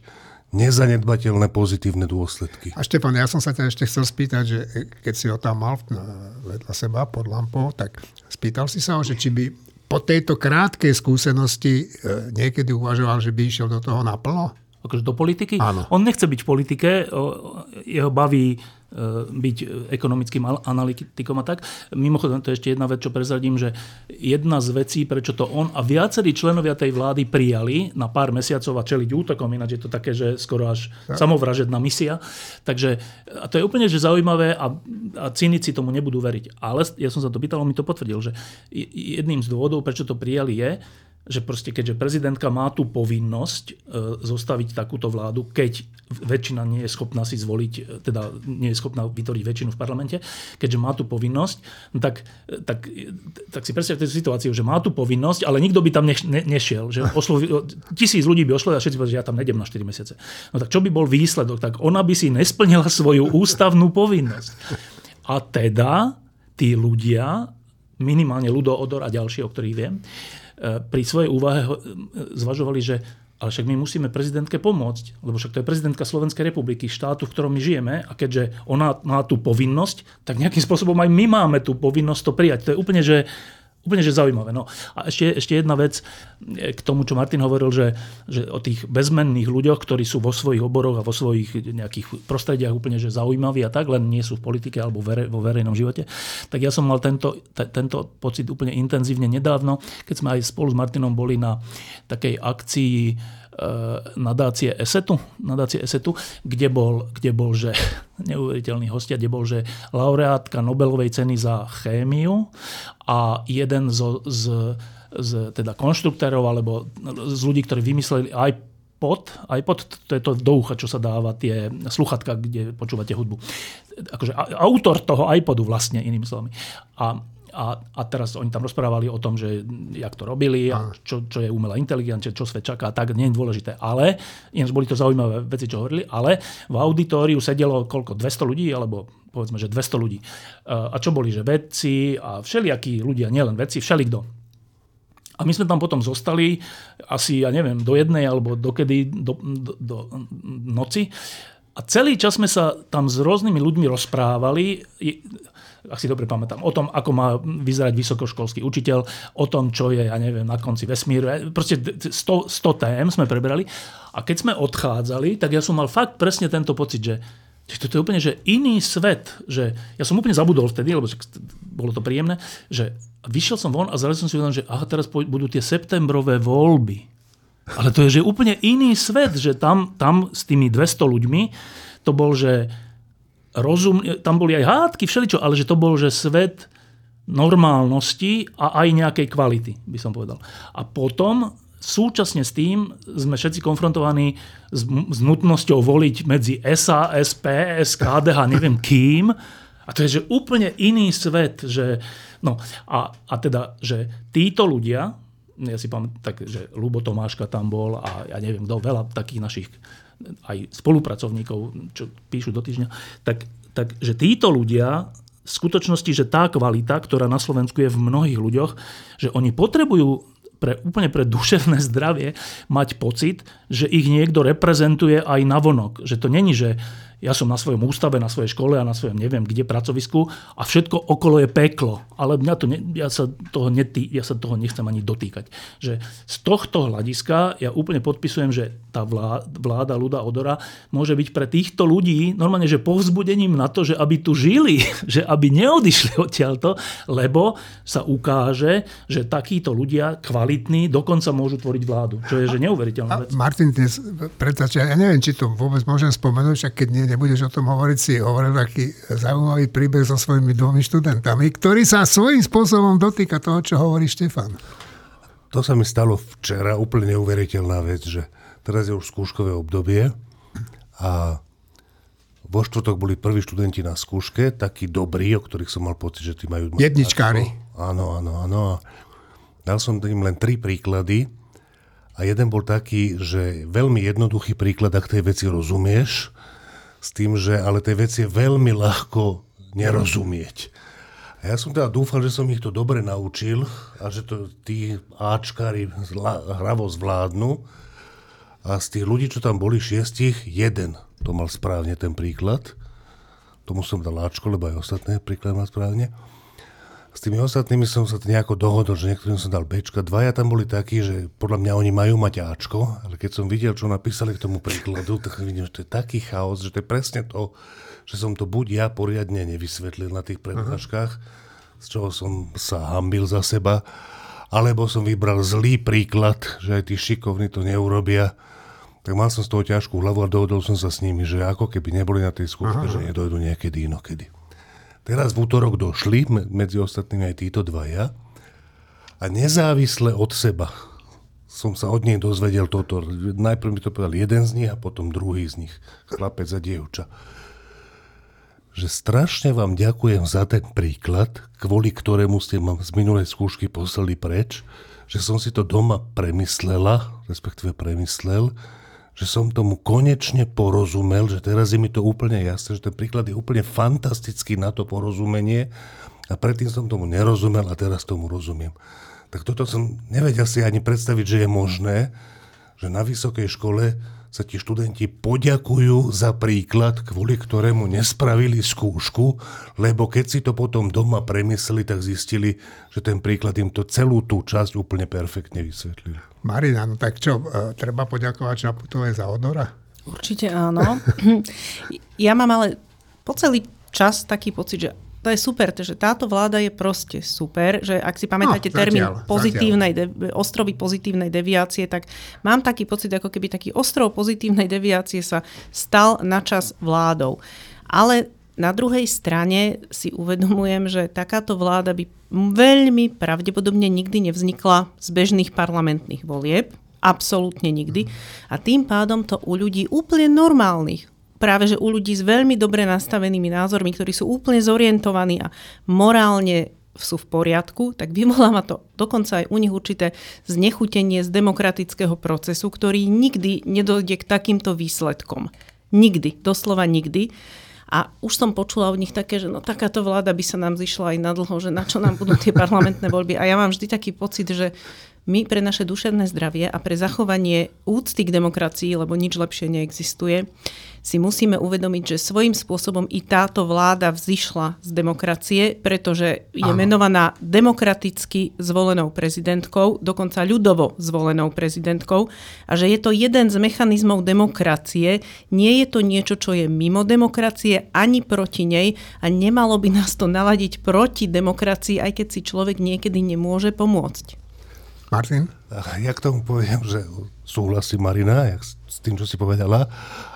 nezanedbateľné pozitívne dôsledky. A Štefan, ja som sa ťa ešte chcel spýtať, že keď si ho tam mal vedľa seba pod lampou, tak spýtal si sa ho, že či by po tejto krátkej skúsenosti e, niekedy uvažoval, že by išiel do toho naplno? Akože do politiky? Áno. On nechce byť v politike, jeho baví byť ekonomickým analytikom a tak. Mimochodom, to je ešte jedna vec, čo prezradím, že jedna z vecí, prečo to on a viacerí členovia tej vlády prijali na pár mesiacov a čeliť útokom, ináč je to také, že skoro až ja. samovražedná misia. Takže a to je úplne že zaujímavé a, a cynici tomu nebudú veriť. Ale ja som sa to pýtal, on mi to potvrdil, že jedným z dôvodov, prečo to prijali je, že proste keďže prezidentka má tú povinnosť e, zostaviť takúto vládu, keď väčšina nie je schopná si zvoliť, e, teda nie je schopná vytvoriť väčšinu v parlamente, keďže má tú povinnosť, no tak, e, tak, tak si predstavte tú situáciu, že má tú povinnosť, ale nikto by tam ne, ne, nešiel. Že oslovi, tisíc ľudí by ošlo a všetci povedali, že ja tam nejdem na 4 mesiace. No tak čo by bol výsledok? Tak ona by si nesplnila svoju ústavnú povinnosť. A teda tí ľudia, minimálne Ludo Odor a ďalší, o ktorých viem, E, pri svojej úvahe zvažovali, že ale však my musíme prezidentke pomôcť, lebo však to je prezidentka Slovenskej republiky, štátu, v ktorom my žijeme a keďže ona má tú povinnosť, tak nejakým spôsobom aj my máme tú povinnosť to prijať. To je úplne, že Úplne, že zaujímavé. No. A ešte, ešte jedna vec e, k tomu, čo Martin hovoril, že, že o tých bezmenných ľuďoch, ktorí sú vo svojich oboroch a vo svojich nejakých prostrediach úplne že zaujímaví a tak, len nie sú v politike alebo vo verejnom živote, tak ja som mal tento, t- tento pocit úplne intenzívne nedávno, keď sme aj spolu s Martinom boli na takej akcii Eh, nadácie ESETu, nadácie ESETu kde, bol, kde bol, že neuveriteľný hostia, kde bol, že laureátka Nobelovej ceny za chémiu a jeden zo, z, z teda konštruktérov alebo z ľudí, ktorí vymysleli iPod, iPod, to je to do ucha, čo sa dáva, tie sluchatka, kde počúvate hudbu. Akože autor toho iPodu vlastne, inými slovami. A a, a teraz oni tam rozprávali o tom, že jak to robili, a čo, čo je umelá inteligencia, čo svet čaká, tak nie je dôležité. Ale, ináč boli to zaujímavé veci, čo hovorili, ale v auditóriu sedelo koľko, 200 ľudí, alebo povedzme, že 200 ľudí. A čo boli, že vedci a všelijakí ľudia, nielen vedci, všelikto. A my sme tam potom zostali asi, ja neviem, do jednej alebo dokedy, do, do, do noci. A celý čas sme sa tam s rôznymi ľuďmi rozprávali ak si dobre pamätám, o tom, ako má vyzerať vysokoškolský učiteľ, o tom, čo je, ja neviem, na konci vesmíru. Proste 100, 100 tém sme prebrali. A keď sme odchádzali, tak ja som mal fakt presne tento pocit, že toto je úplne že iný svet, že ja som úplne zabudol vtedy, lebo bolo to príjemné, že vyšiel som von a zrazu som si uvedomil, že aha, teraz budú tie septembrové voľby. Ale to je že úplne iný svet, že tam, tam s tými 200 ľuďmi to bol, že rozum, tam boli aj hádky, všeličo, ale že to bol, že svet normálnosti a aj nejakej kvality, by som povedal. A potom súčasne s tým sme všetci konfrontovaní s, s nutnosťou voliť medzi SAS, PS, KDH, neviem kým. A to je že úplne iný svet. Že, no, a, a teda, že títo ľudia, ja si pamätám, tak, že Lubo Tomáška tam bol a ja neviem kto, veľa takých našich aj spolupracovníkov, čo píšu do týždňa, tak, tak že títo ľudia v skutočnosti, že tá kvalita, ktorá na Slovensku je v mnohých ľuďoch, že oni potrebujú pre, úplne pre duševné zdravie mať pocit, že ich niekto reprezentuje aj navonok. Že to není, že ja som na svojom ústave, na svojej škole a na svojom neviem kde pracovisku a všetko okolo je peklo. Ale mňa to ne, ja, sa toho netý, ja sa toho nechcem ani dotýkať. Že z tohto hľadiska ja úplne podpisujem, že tá vláda, vláda ľuda Odora môže byť pre týchto ľudí normálne, že povzbudením na to, že aby tu žili, že aby neodišli odtiaľto, lebo sa ukáže, že takíto ľudia kvalitní dokonca môžu tvoriť vládu. Čo je že neuveriteľná vec. Martin, dnes, predstačia, ja neviem, či to vôbec môžem spomenúť, však keď nie, nebudeš o tom hovoriť, si hovoril taký zaujímavý príbeh so svojimi dvomi študentami, ktorý sa svojím spôsobom dotýka toho, čo hovorí Štefan. To sa mi stalo včera, úplne neuveriteľná vec, že teraz je už skúškové obdobie a vo štvrtok boli prví študenti na skúške, takí dobrí, o ktorých som mal pocit, že tí majú... Jedničkári. Áno, áno, áno. Dal som im len tri príklady a jeden bol taký, že veľmi jednoduchý príklad, ak tej veci rozumieš, s tým, že ale tej veci je veľmi ľahko nerozumieť. A ja som teda dúfal, že som ich to dobre naučil a že to tí Ačkári hravo zvládnu. A z tých ľudí, čo tam boli šiestich, jeden to mal správne ten príklad. Tomu som dal Ačko, lebo aj ostatné príklad mal správne. S tými ostatnými som sa nejako dohodol, že niektorým som dal Bčka. Dvaja tam boli takí, že podľa mňa oni majú mať Ačko, ale keď som videl, čo napísali k tomu príkladu, tak vidím, že to je taký chaos, že to je presne to, že som to buď ja poriadne nevysvetlil na tých prednáškach, z čoho som sa hambil za seba, alebo som vybral zlý príklad, že aj tí šikovní to neurobia. Tak mal som z toho ťažkú hlavu a dohodol som sa s nimi, že ako keby neboli na tej skúške, že nedojdu niekedy inokedy. Teraz v útorok došli medzi ostatnými aj títo dvaja a nezávisle od seba som sa od nej dozvedel toto. Najprv mi to povedal jeden z nich a potom druhý z nich. Chlapec a dievča. Že strašne vám ďakujem za ten príklad, kvôli ktorému ste ma z minulej skúšky poslali preč, že som si to doma premyslela, respektíve premyslel, že som tomu konečne porozumel, že teraz je mi to úplne jasné, že ten príklad je úplne fantastický na to porozumenie a predtým som tomu nerozumel a teraz tomu rozumiem. Tak toto som nevedel si ani predstaviť, že je možné, že na vysokej škole sa ti študenti poďakujú za príklad, kvôli ktorému nespravili skúšku, lebo keď si to potom doma premysleli, tak zistili, že ten príklad im to celú tú časť úplne perfektne vysvetlil. Marina, no tak čo, e, treba poďakovať Čaputovej za odora? Určite áno. ja mám ale po celý čas taký pocit, že to je super, že táto vláda je proste super, že ak si pamätáte no, termín zatiaľ, pozitívnej, zatiaľ. De, ostrovy pozitívnej deviácie, tak mám taký pocit, ako keby taký ostrov pozitívnej deviácie sa stal na čas vládou. Ale na druhej strane si uvedomujem, že takáto vláda by veľmi pravdepodobne nikdy nevznikla z bežných parlamentných volieb, absolútne nikdy. A tým pádom to u ľudí úplne normálnych, práve že u ľudí s veľmi dobre nastavenými názormi, ktorí sú úplne zorientovaní a morálne sú v poriadku, tak vyvoláva to dokonca aj u nich určité znechutenie z demokratického procesu, ktorý nikdy nedojde k takýmto výsledkom. Nikdy, doslova nikdy. A už som počula od nich také, že no takáto vláda by sa nám zišla aj na dlho, že na čo nám budú tie parlamentné voľby. A ja mám vždy taký pocit, že my pre naše duševné zdravie a pre zachovanie úcty k demokracii, lebo nič lepšie neexistuje, si musíme uvedomiť, že svojím spôsobom i táto vláda vzýšla z demokracie, pretože je Áno. menovaná demokraticky zvolenou prezidentkou, dokonca ľudovo zvolenou prezidentkou a že je to jeden z mechanizmov demokracie, nie je to niečo, čo je mimo demokracie ani proti nej a nemalo by nás to naladiť proti demokracii, aj keď si človek niekedy nemôže pomôcť. Martin? Ja k tomu poviem, že súhlasí Marina jak s tým, čo si povedala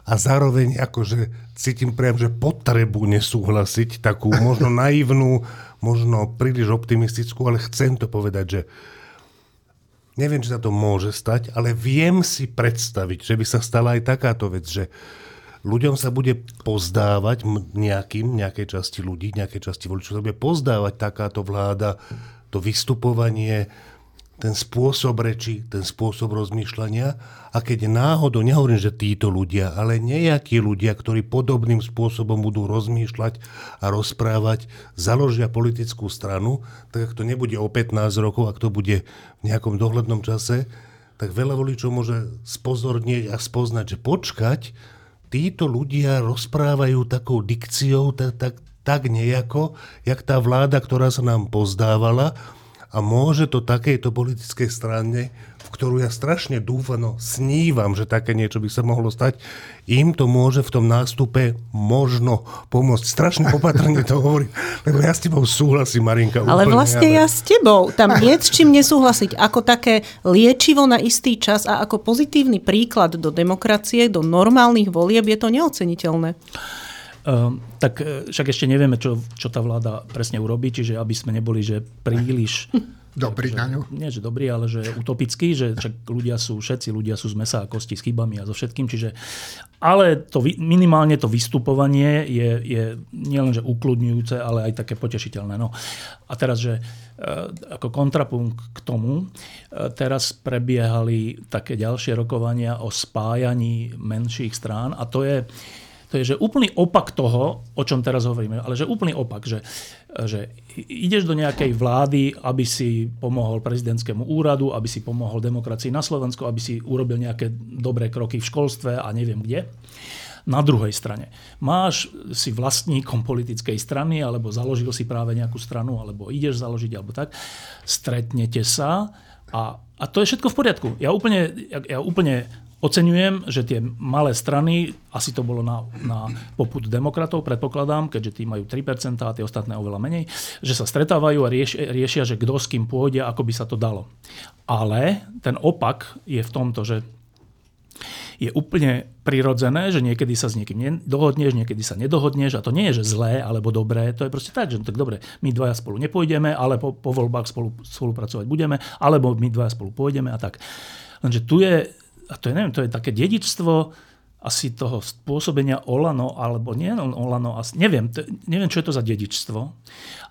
a zároveň akože cítim priam, že potrebu nesúhlasiť, takú možno naivnú, možno príliš optimistickú, ale chcem to povedať, že neviem, či sa to môže stať, ale viem si predstaviť, že by sa stala aj takáto vec, že ľuďom sa bude pozdávať nejakým, nejakej časti ľudí, nejakej časti voličov sa bude pozdávať takáto vláda, to vystupovanie, ten spôsob reči, ten spôsob rozmýšľania. A keď náhodou, nehovorím, že títo ľudia, ale nejakí ľudia, ktorí podobným spôsobom budú rozmýšľať a rozprávať, založia politickú stranu, tak ak to nebude o 15 rokov, ak to bude v nejakom dohľadnom čase, tak veľa voličov môže spozornieť a spoznať, že počkať, títo ľudia rozprávajú takou dikciou, tak, tak, tak nejako, jak tá vláda, ktorá sa nám pozdávala, a môže to takejto politickej strane, v ktorú ja strašne dúfam, no snívam, že také niečo by sa mohlo stať, im to môže v tom nástupe možno pomôcť. Strašne opatrne to hovorím, lebo ja s tebou súhlasím, Marinka. Ale úplne, vlastne ale... ja s tebou. Tam nie s čím nesúhlasiť. Ako také liečivo na istý čas a ako pozitívny príklad do demokracie, do normálnych volieb je to neoceniteľné. Um, tak e, však ešte nevieme, čo, čo tá vláda presne urobí, čiže aby sme neboli, že príliš... Dobrý na ňu. Nie, že dobrý, ale že utopický, že však ľudia sú, všetci ľudia sú z mesa a kosti s chybami a so všetkým, čiže... Ale to, minimálne to vystupovanie je, je nielenže ukludňujúce, ale aj také potešiteľné. No. A teraz, že e, ako kontrapunkt k tomu, e, teraz prebiehali také ďalšie rokovania o spájaní menších strán a to je to je, že úplný opak toho, o čom teraz hovoríme, ale že úplný opak, že, že ideš do nejakej vlády, aby si pomohol prezidentskému úradu, aby si pomohol demokracii na Slovensku, aby si urobil nejaké dobré kroky v školstve a neviem kde. Na druhej strane, máš si vlastníkom politickej strany, alebo založil si práve nejakú stranu, alebo ideš založiť, alebo tak, stretnete sa a, a to je všetko v poriadku. Ja úplne, ja, ja úplne Oceňujem, že tie malé strany, asi to bolo na, na poput demokratov, predpokladám, keďže tí majú 3% a tie ostatné oveľa menej, že sa stretávajú a rieš, riešia, že kto s kým pôjde, ako by sa to dalo. Ale ten opak je v tomto, že je úplne prirodzené, že niekedy sa s niekým dohodneš, niekedy sa nedohodneš a to nie je, že zlé alebo dobré, to je proste tak, že no tak dobre, my dvaja spolu nepôjdeme, ale po, po voľbách spolu, spolupracovať budeme, alebo my dvaja spolu pôjdeme a tak. Lenže tu je, a to je, neviem, to je také dedičstvo asi toho spôsobenia Olano, alebo nie Olano, asi, neviem, to, neviem, čo je to za dedičstvo,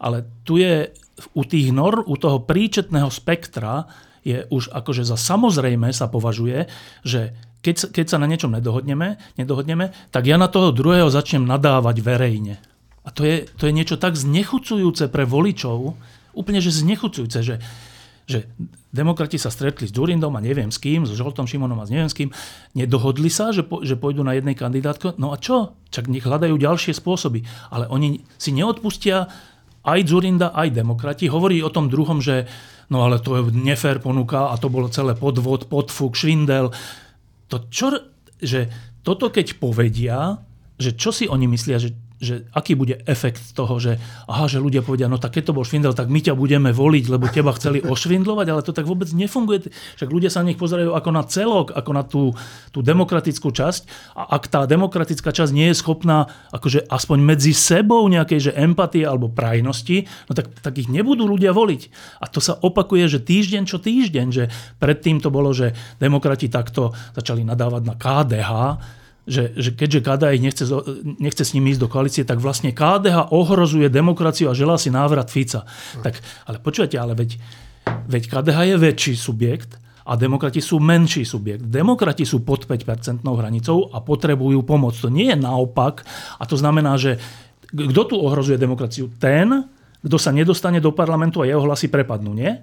ale tu je u tých nor, u toho príčetného spektra je už akože za samozrejme sa považuje, že keď, keď sa na niečom nedohodneme, nedohodneme, tak ja na toho druhého začnem nadávať verejne. A to je, to je niečo tak znechucujúce pre voličov, úplne že znechucujúce, že, že demokrati sa stretli s Durindom a neviem s kým, s Žoltom Šimonom a s neviem s kým, nedohodli sa, že, po, že pôjdu na jednej kandidátke, no a čo? Čak nech hľadajú ďalšie spôsoby. Ale oni si neodpustia aj Zurinda, aj demokrati. Hovorí o tom druhom, že no ale to je nefér ponuka a to bolo celé podvod, podfúk, švindel. To čo, že toto keď povedia, že čo si oni myslia, že že aký bude efekt toho, že aha, že ľudia povedia, no tak keď to bol švindel, tak my ťa budeme voliť, lebo teba chceli ošvindlovať, ale to tak vôbec nefunguje. Však ľudia sa na nich pozerajú ako na celok, ako na tú, tú demokratickú časť a ak tá demokratická časť nie je schopná akože aspoň medzi sebou nejakej že empatie alebo prajnosti, no tak, tak ich nebudú ľudia voliť. A to sa opakuje, že týždeň čo týždeň, že predtým to bolo, že demokrati takto začali nadávať na KDH, že, že keďže KDH nechce, nechce s nimi ísť do koalície, tak vlastne KDH ohrozuje demokraciu a želá si návrat Fica. Tak, ale počujete, ale veď, veď KDH je väčší subjekt a demokrati sú menší subjekt. Demokrati sú pod 5% hranicou a potrebujú pomoc. To nie je naopak. A to znamená, že kto tu ohrozuje demokraciu? Ten, kto sa nedostane do parlamentu a jeho hlasy prepadnú, nie?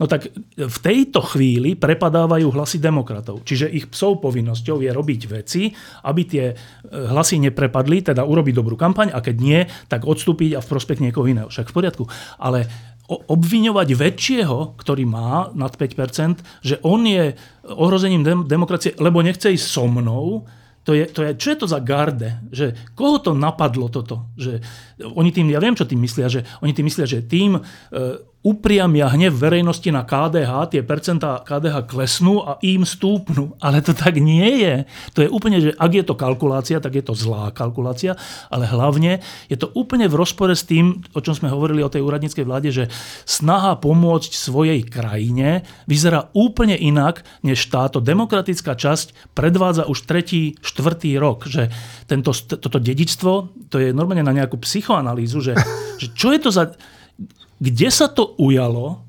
No tak v tejto chvíli prepadávajú hlasy demokratov. Čiže ich psou povinnosťou je robiť veci, aby tie e, hlasy neprepadli, teda urobiť dobrú kampaň a keď nie, tak odstúpiť a v prospech niekoho iného. Však v poriadku. Ale obviňovať väčšieho, ktorý má nad 5%, že on je ohrozením demokracie, lebo nechce ísť so mnou, to je, to je, čo je to za garde? Že, koho to napadlo toto? Že oni tým, ja viem, čo tým myslia, že oni tým myslia, že tým e, upriamia hnev verejnosti na KDH, tie percentá KDH klesnú a im stúpnú. Ale to tak nie je. To je úplne, že ak je to kalkulácia, tak je to zlá kalkulácia, ale hlavne je to úplne v rozpore s tým, o čom sme hovorili o tej úradníckej vláde, že snaha pomôcť svojej krajine vyzerá úplne inak, než táto demokratická časť predvádza už tretí, štvrtý rok. Že tento, toto dedičstvo, to je normálne na nejakú psychoanalýzu, že, že čo je to za kde sa to ujalo,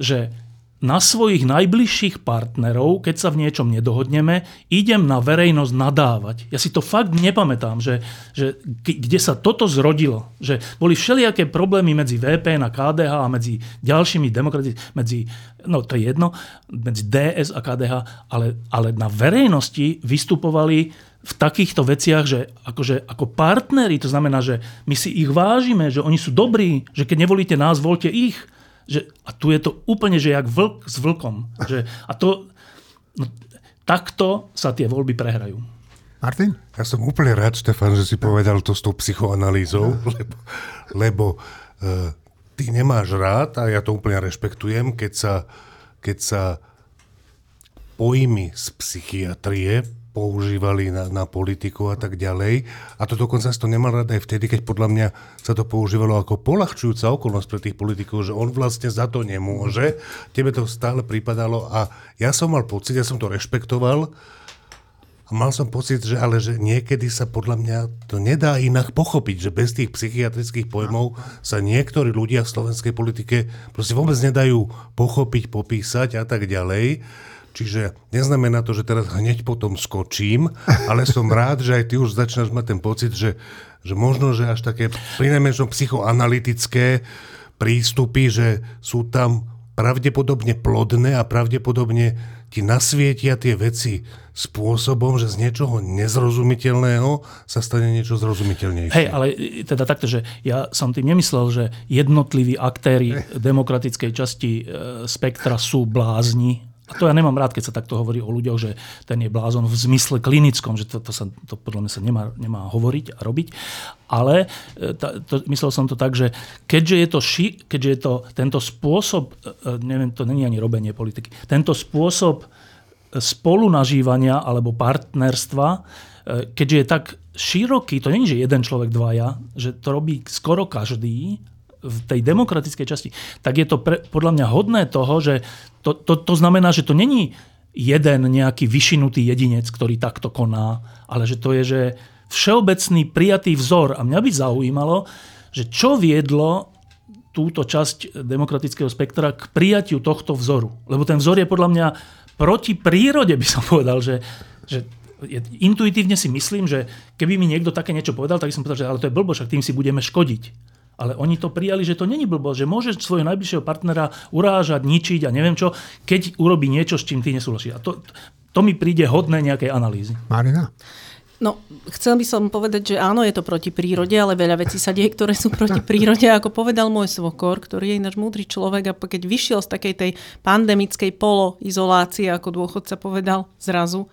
že na svojich najbližších partnerov, keď sa v niečom nedohodneme, idem na verejnosť nadávať. Ja si to fakt nepamätám, že, že kde sa toto zrodilo. Že boli všelijaké problémy medzi VPN a KDH a medzi ďalšími demokrati, medzi, no to je jedno, medzi DS a KDH, ale, ale na verejnosti vystupovali v takýchto veciach, že akože, ako partneri, to znamená, že my si ich vážime, že oni sú dobrí, že keď nevolíte nás, voľte ich. Že, a tu je to úplne, že jak vlk s vlkom. Že, a to, no, takto sa tie voľby prehrajú. Martin? Ja som úplne rád, Štefan, že si povedal to s tou psychoanalýzou, lebo, lebo uh, ty nemáš rád, a ja to úplne rešpektujem, keď sa, keď sa pojmy z psychiatrie používali na, na politiku a tak ďalej. A to dokonca to nemal rád aj vtedy, keď podľa mňa sa to používalo ako polahčujúca okolnosť pre tých politikov, že on vlastne za to nemôže. Tebe to stále pripadalo a ja som mal pocit, ja som to rešpektoval a mal som pocit, že ale že niekedy sa podľa mňa to nedá inak pochopiť, že bez tých psychiatrických pojmov sa niektorí ľudia v slovenskej politike proste vôbec nedajú pochopiť, popísať a tak ďalej. Čiže neznamená to, že teraz hneď potom skočím, ale som rád, že aj ty už začínaš mať ten pocit, že, že možno, že až také prinajmenšom psychoanalytické prístupy, že sú tam pravdepodobne plodné a pravdepodobne ti nasvietia tie veci spôsobom, že z niečoho nezrozumiteľného sa stane niečo zrozumiteľnejšie. Hej, ale teda takto, že ja som tým nemyslel, že jednotliví aktéry demokratickej časti e, spektra sú blázni a to ja nemám rád, keď sa takto hovorí o ľuďoch, že ten je blázon v zmysle klinickom, že to, to, sa, to podľa mňa sa nemá, nemá hovoriť a robiť. Ale e, ta, to, myslel som to tak, že keďže je to, ši, keďže je to tento spôsob, e, neviem, to není ani robenie politiky, tento spôsob spolunažívania alebo partnerstva, e, keďže je tak široký, to není, že jeden človek, dvaja, že to robí skoro každý, v tej demokratickej časti, tak je to pre, podľa mňa hodné toho, že to, to, to znamená, že to není jeden nejaký vyšinutý jedinec, ktorý takto koná, ale že to je že všeobecný prijatý vzor. A mňa by zaujímalo, že čo viedlo túto časť demokratického spektra k prijatiu tohto vzoru. Lebo ten vzor je podľa mňa proti prírode, by som povedal, že, že intuitívne si myslím, že keby mi niekto také niečo povedal, tak by som povedal, že ale to je blbo, však tým si budeme škodiť. Ale oni to prijali, že to není blbo, že môže svojho najbližšieho partnera urážať, ničiť a neviem čo, keď urobí niečo, s čím ty nesúhlasíš. A to, to mi príde hodné nejakej analýzy. Marina? No, chcel by som povedať, že áno, je to proti prírode, ale veľa vecí sa deje, ktoré sú proti prírode. Ako povedal môj svokor, ktorý je ináč múdry človek a keď vyšiel z takej tej pandemickej poloizolácie, ako dôchodca povedal zrazu,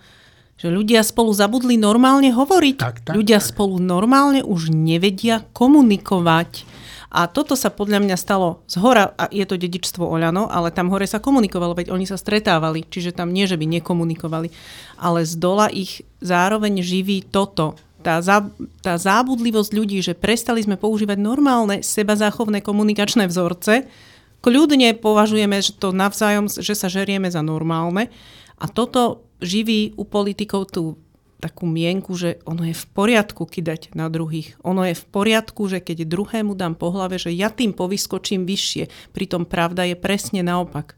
že ľudia spolu zabudli normálne hovoriť. Tak, tak, ľudia tak. spolu normálne už nevedia komunikovať. A toto sa podľa mňa stalo z hora, a je to dedičstvo Oľano, ale tam hore sa komunikovalo, veď oni sa stretávali, čiže tam nie, že by nekomunikovali, ale z dola ich zároveň živí toto, tá, zá, tá zábudlivosť ľudí, že prestali sme používať normálne seba záchovné komunikačné vzorce, kľudne považujeme že to navzájom, že sa žerieme za normálne. A toto živí u politikov tú takú mienku, že ono je v poriadku kydať na druhých. Ono je v poriadku, že keď druhému dám po hlave, že ja tým povyskočím vyššie. Pritom pravda je presne naopak.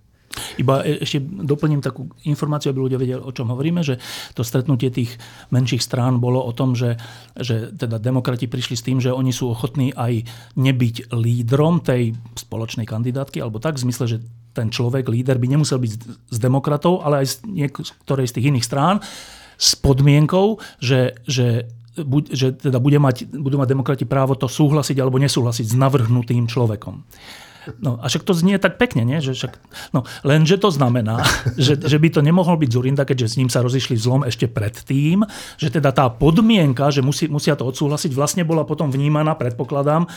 Iba e, ešte doplním takú informáciu, aby ľudia vedeli, o čom hovoríme, že to stretnutie tých menších strán bolo o tom, že, že teda demokrati prišli s tým, že oni sú ochotní aj nebyť lídrom tej spoločnej kandidátky, alebo tak v zmysle, že ten človek, líder by nemusel byť z demokratov, ale aj z niektorej z tých iných strán s podmienkou, že, že že teda bude mať, budú mať demokrati právo to súhlasiť alebo nesúhlasiť s navrhnutým človekom. No a však to znie tak pekne, nie? Že však, no, lenže to znamená, že, že by to nemohol byť Zurinda, keďže s ním sa rozišli zlom ešte predtým, že teda tá podmienka, že musí, musia to odsúhlasiť, vlastne bola potom vnímaná, predpokladám,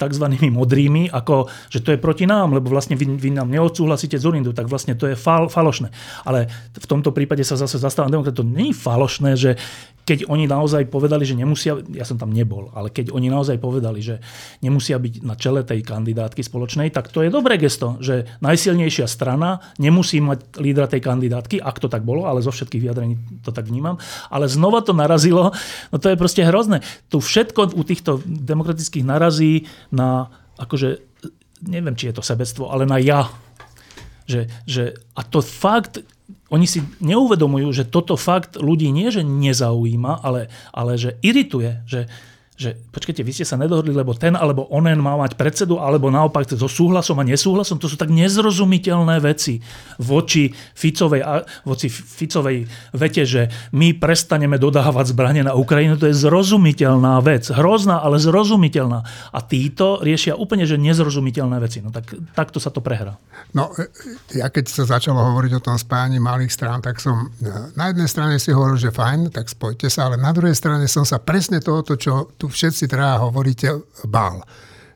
tzv. modrými, ako že to je proti nám, lebo vlastne vy, vy nám neodsúhlasíte Zurindu, tak vlastne to je fal, falošné. Ale v tomto prípade sa zase zastávam demokrat, to nie je falošné, že keď oni naozaj povedali, že nemusia, ja som tam nebol, ale keď oni naozaj povedali, že nemusia byť na čele tej kandidátky spoločnej, tak to je dobré gesto, že najsilnejšia strana nemusí mať lídra tej kandidátky, ak to tak bolo, ale zo všetkých vyjadrení to tak vnímam. Ale znova to narazilo, no to je proste hrozné. Tu všetko u týchto demokratických narazí na, akože, neviem, či je to sebectvo, ale na ja. Že, že, a to fakt oni si neuvedomujú, že toto fakt ľudí nie, že nezaujíma, ale, ale že irituje, že, že počkajte, vy ste sa nedohodli, lebo ten alebo onen má mať predsedu, alebo naopak so súhlasom a nesúhlasom. To sú tak nezrozumiteľné veci voči Ficovej, voči Ficovej vete, že my prestaneme dodávať zbranie na Ukrajinu. To je zrozumiteľná vec. Hrozná, ale zrozumiteľná. A títo riešia úplne, že nezrozumiteľné veci. No tak takto sa to prehrá. No, e, ja keď sa začalo hovoriť o tom spájaní malých strán, tak som e, na jednej strane si hovoril, že fajn, tak spojte sa, ale na druhej strane som sa presne tohoto, čo tu všetci teda hovoríte, bál.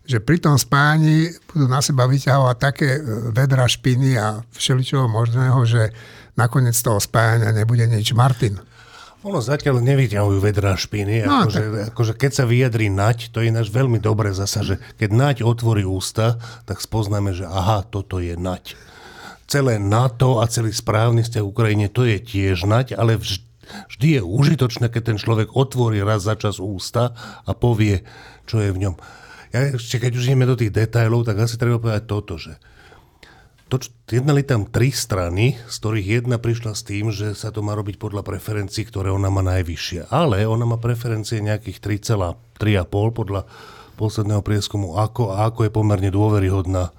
Že pri tom spájaní budú na seba vyťahovať také e, vedra špiny a všeličoho možného, že nakoniec toho spájania nebude nič. Martin. Ono zatiaľ nevyťahujú vedra špiny. No, akože, tak... akože keď sa vyjadrí nať, to je ináč veľmi dobré zasa, že keď nať otvorí ústa, tak spoznáme, že aha, toto je nať. Celé NATO a celý správny vzťah Ukrajine, to je tiež nať, ale vždy Vždy je užitočné, keď ten človek otvorí raz za čas ústa a povie, čo je v ňom. Ja ešte keď už ideme do tých detajlov, tak asi treba povedať toto, že to, jednali tam tri strany, z ktorých jedna prišla s tým, že sa to má robiť podľa preferencií, ktoré ona má najvyššie. Ale ona má preferencie nejakých 3,5 podľa posledného prieskumu, ako, a ako je pomerne dôveryhodná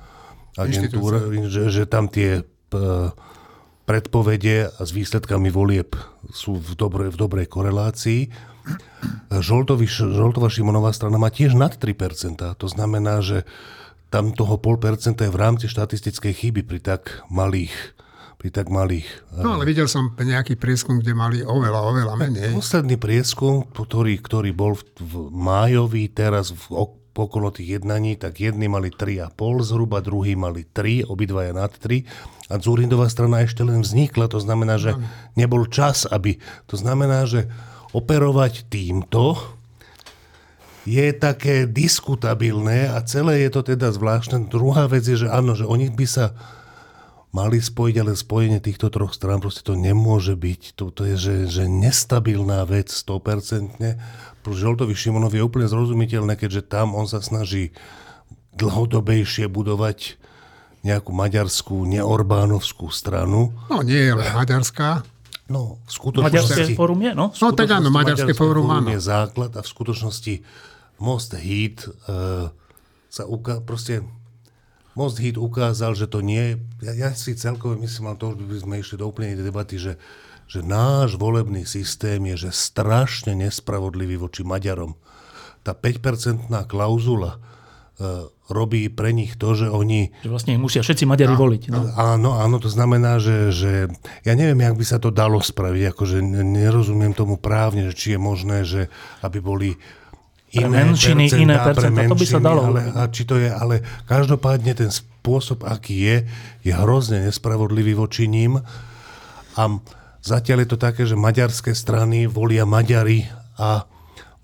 agentúra, že, že tam tie predpovede a s výsledkami volieb sú v, dobre, v dobrej korelácii. Žoltovi, Žoltova Šimonová strana má tiež nad 3%. To znamená, že tam toho pol percenta je v rámci štatistickej chyby pri tak malých pri tak malých. No ale videl som nejaký prieskum, kde mali oveľa, oveľa menej. Posledný prieskum, ktorý, ktorý bol v, v májový, teraz v okolo tých jednaní, tak jedni mali 3,5 zhruba, druhý mali 3, obidvaja nad 3 a Zúrindová strana ešte len vznikla, to znamená, že nebol čas, aby... To znamená, že operovať týmto je také diskutabilné a celé je to teda zvláštne. Druhá vec je, že áno, že oni by sa mali spojiť, ale spojenie týchto troch strán proste to nemôže byť. To, to je, že, že nestabilná vec 100%. Pro Žoltovi Šimonov je úplne zrozumiteľné, keďže tam on sa snaží dlhodobejšie budovať nejakú maďarskú, neorbánovskú stranu. No nie je len maďarská. No, v skutočnosti... Maďarské fórum je, no? No tak áno, Maďarské fórum, áno. je základ a v skutočnosti Most Heat uh, sa uká... proste Most Heat ukázal, že to nie je... Ja, ja si celkové myslím, ale to už by sme išli do úplnej debaty, že, že náš volebný systém je že strašne nespravodlivý voči Maďarom. Tá 5-percentná klauzula robí pre nich to, že oni... Že vlastne musia všetci Maďari no, voliť. No. Áno, áno, to znamená, že, že ja neviem, jak by sa to dalo spraviť, akože nerozumiem tomu právne, že či je možné, že aby boli iné menšiny, percentá, iné percentá, menšiny, to by sa dalo. Ale, a či to je, ale každopádne ten spôsob, aký je, je hrozne nespravodlivý voči ním. A zatiaľ je to také, že maďarské strany volia Maďari a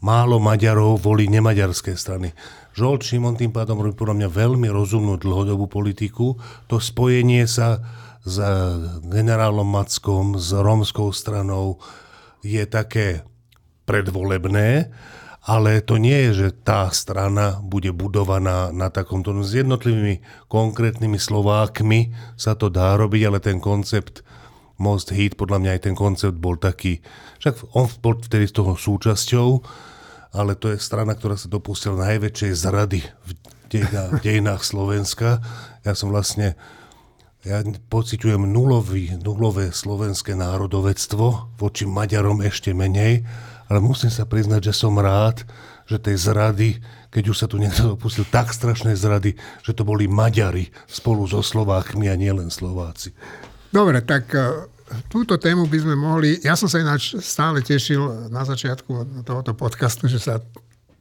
málo Maďarov volí nemaďarské strany. Žolt Šimon tým pádom robí podľa mňa veľmi rozumnú dlhodobú politiku. To spojenie sa s generálom Mackom, s rómskou stranou je také predvolebné, ale to nie je, že tá strana bude budovaná na takomto, no s jednotlivými konkrétnymi Slovákmi sa to dá robiť, ale ten koncept Most Hit, podľa mňa aj ten koncept bol taký, však on bol vtedy z toho súčasťou, ale to je strana, ktorá sa dopustila najväčšej zrady v dejinách, v dejinách Slovenska. Ja som vlastne, ja pociťujem nulový, nulové slovenské národovectvo, voči Maďarom ešte menej, ale musím sa priznať, že som rád, že tej zrady, keď už sa tu niekto dopustil tak strašnej zrady, že to boli Maďari spolu so Slovákmi a nielen Slováci. Dobre, tak túto tému by sme mohli... Ja som sa ináč stále tešil na začiatku tohoto podcastu, že sa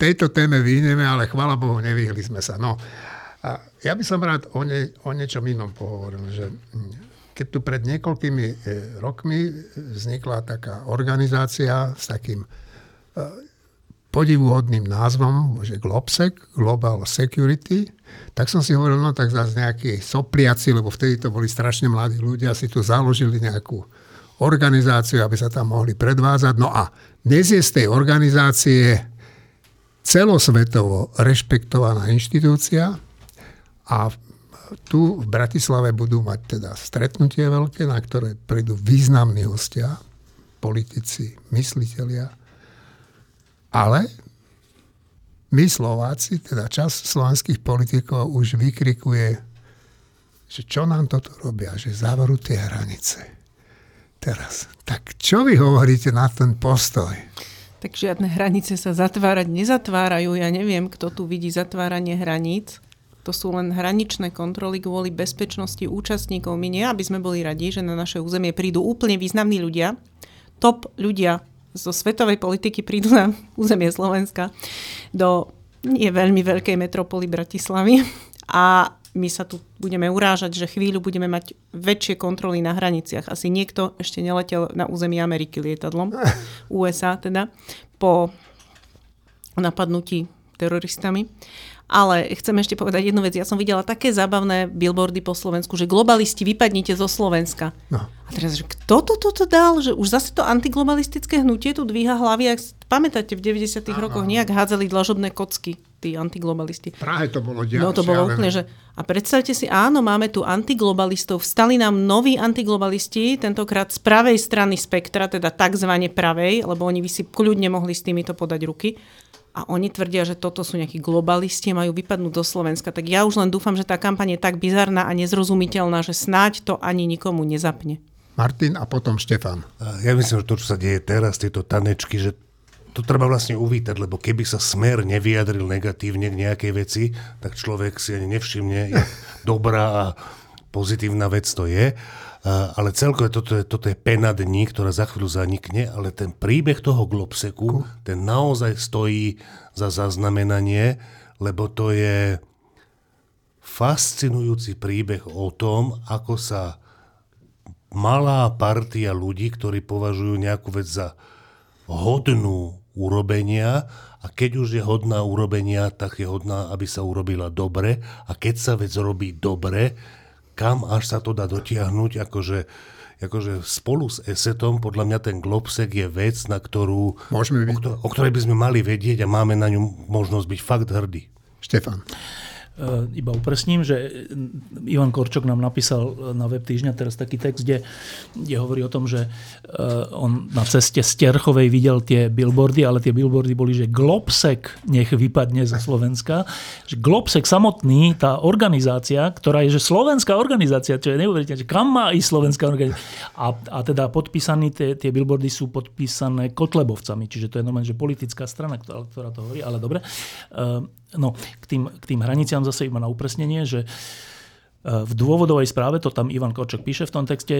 tejto téme vyhneme, ale chvala Bohu, nevyhli sme sa. No, a ja by som rád o, ne, o niečom inom pohovoril, že keď tu pred niekoľkými e, rokmi vznikla taká organizácia s takým e, podivuhodným názvom, že Globsec, Global Security, tak som si hovoril, no tak zase nejakí sopliaci, lebo vtedy to boli strašne mladí ľudia, si tu založili nejakú organizáciu, aby sa tam mohli predvázať. No a dnes je z tej organizácie celosvetovo rešpektovaná inštitúcia a tu v Bratislave budú mať teda stretnutie veľké, na ktoré prídu významní hostia, politici, mysliteľia, ale my Slováci, teda čas slovenských politikov už vykrikuje, že čo nám toto robia, že zavrú tie hranice. Teraz, tak čo vy hovoríte na ten postoj? Tak žiadne hranice sa zatvárať nezatvárajú. Ja neviem, kto tu vidí zatváranie hraníc. To sú len hraničné kontroly kvôli bezpečnosti účastníkov. My nie, aby sme boli radi, že na naše územie prídu úplne významní ľudia, top ľudia zo svetovej politiky prídu na územie Slovenska do nie veľmi veľkej metropoly Bratislavy a my sa tu budeme urážať, že chvíľu budeme mať väčšie kontroly na hraniciach. Asi niekto ešte neletel na území Ameriky lietadlom, USA teda, po napadnutí teroristami. Ale chcem ešte povedať jednu vec. Ja som videla také zábavné billboardy po Slovensku, že globalisti, vypadnite zo Slovenska. No. A teraz, že kto to toto dal? Že už zase to antiglobalistické hnutie tu dvíha hlavy. Ak pamätáte, v 90 Aha. rokoch nejak hádzali dlažobné kocky tí antiglobalisti. Práve to bolo diaľ, No to bolo úplne, že... A predstavte si, áno, máme tu antiglobalistov. Vstali nám noví antiglobalisti, tentokrát z pravej strany spektra, teda takzvané pravej, lebo oni by si kľudne mohli s týmito podať ruky a oni tvrdia, že toto sú nejakí globalisti, majú vypadnúť do Slovenska, tak ja už len dúfam, že tá kampaň je tak bizarná a nezrozumiteľná, že snáď to ani nikomu nezapne. Martin a potom Štefan. Ja myslím, že to, čo sa deje teraz, tieto tanečky, že to treba vlastne uvítať, lebo keby sa smer nevyjadril negatívne k nejakej veci, tak človek si ani nevšimne, je dobrá a pozitívna vec to je ale celkové toto je, toto je pena dní, ktorá za chvíľu zanikne, ale ten príbeh toho Globseku, ten naozaj stojí za zaznamenanie, lebo to je fascinujúci príbeh o tom, ako sa malá partia ľudí, ktorí považujú nejakú vec za hodnú urobenia a keď už je hodná urobenia, tak je hodná, aby sa urobila dobre a keď sa vec robí dobre, kam až sa to dá dotiahnuť, akože akože spolu s esetom, podľa mňa ten Globsek je vec, na ktorú, Môžeme o, o ktorej by sme mali vedieť a máme na ňu možnosť byť fakt hrdí. Štefan. E, iba upresním, že Ivan Korčok nám napísal na web týždňa teraz taký text, kde, kde hovorí o tom, že e, on na ceste z Terchovej videl tie billboardy, ale tie billboardy boli, že Globsek nech vypadne zo Slovenska. Že Globsek samotný, tá organizácia, ktorá je že slovenská organizácia, čo je neuveriteľné, že kam má ísť slovenská organizácia. A, a teda podpísaní, tie, tie billboardy sú podpísané Kotlebovcami, čiže to je normálne, že politická strana, ktorá, to hovorí, ale dobre. E, No, k tým, k tým hraniciam zase iba na upresnenie, že e, v dôvodovej správe, to tam Ivan Korčok píše v tom texte,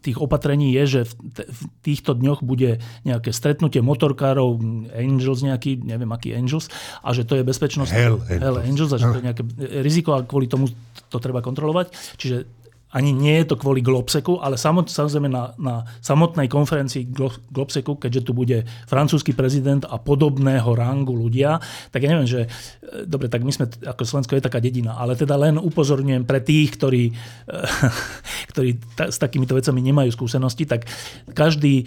tých opatrení je, že v týchto dňoch bude nejaké stretnutie motorkárov, Angels nejaký, neviem aký Angels, a že to je bezpečnosť. Hell, Hell Angels, a že to je nejaké riziko a kvôli tomu to treba kontrolovať. Čiže ani nie je to kvôli Globseku, ale samozrejme na, na samotnej konferencii Globseku, keďže tu bude francúzsky prezident a podobného rangu ľudia, tak ja neviem, že e, dobre, tak my sme, ako Slovensko je taká dedina, ale teda len upozorňujem pre tých, ktorí, e, ktorí ta, s takýmito vecami nemajú skúsenosti, tak každý e,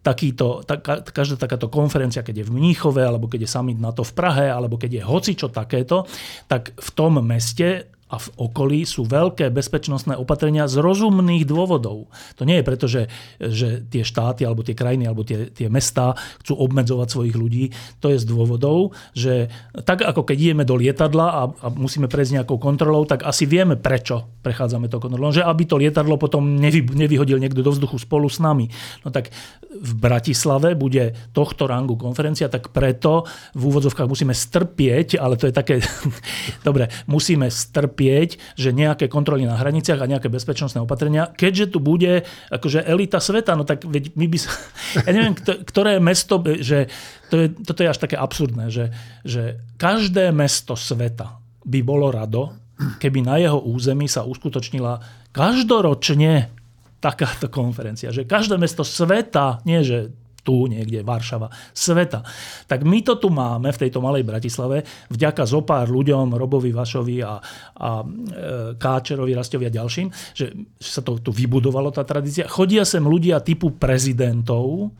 takýto, tak, každá takáto konferencia, keď je v Mníchove, alebo keď je summit na to v Prahe, alebo keď je hocičo takéto, tak v tom meste a v okolí sú veľké bezpečnostné opatrenia z rozumných dôvodov. To nie je preto, že, že tie štáty alebo tie krajiny alebo tie, tie mestá chcú obmedzovať svojich ľudí. To je z dôvodov, že tak ako keď ideme do lietadla a, a musíme prejsť nejakou kontrolou, tak asi vieme, prečo prechádzame to kontrolou. Že aby to lietadlo potom nevy, nevyhodil niekto do vzduchu spolu s nami. No tak v Bratislave bude tohto rangu konferencia, tak preto v úvodzovkách musíme strpieť, ale to je také, dobre, musíme strpieť trpieť, že nejaké kontroly na hraniciach a nejaké bezpečnostné opatrenia, keďže tu bude akože elita sveta, no tak veď my by sa, ja neviem, ktoré mesto, že to je, toto je až také absurdné, že, že každé mesto sveta by bolo rado, keby na jeho území sa uskutočnila každoročne takáto konferencia. Že každé mesto sveta, nie že tu niekde, Varšava, sveta. Tak my to tu máme v tejto malej Bratislave vďaka zopár ľuďom, Robovi Vašovi a, a e, Káčerovi, Rastovi a ďalším, že sa to tu vybudovalo tá tradícia. Chodia sem ľudia typu prezidentov,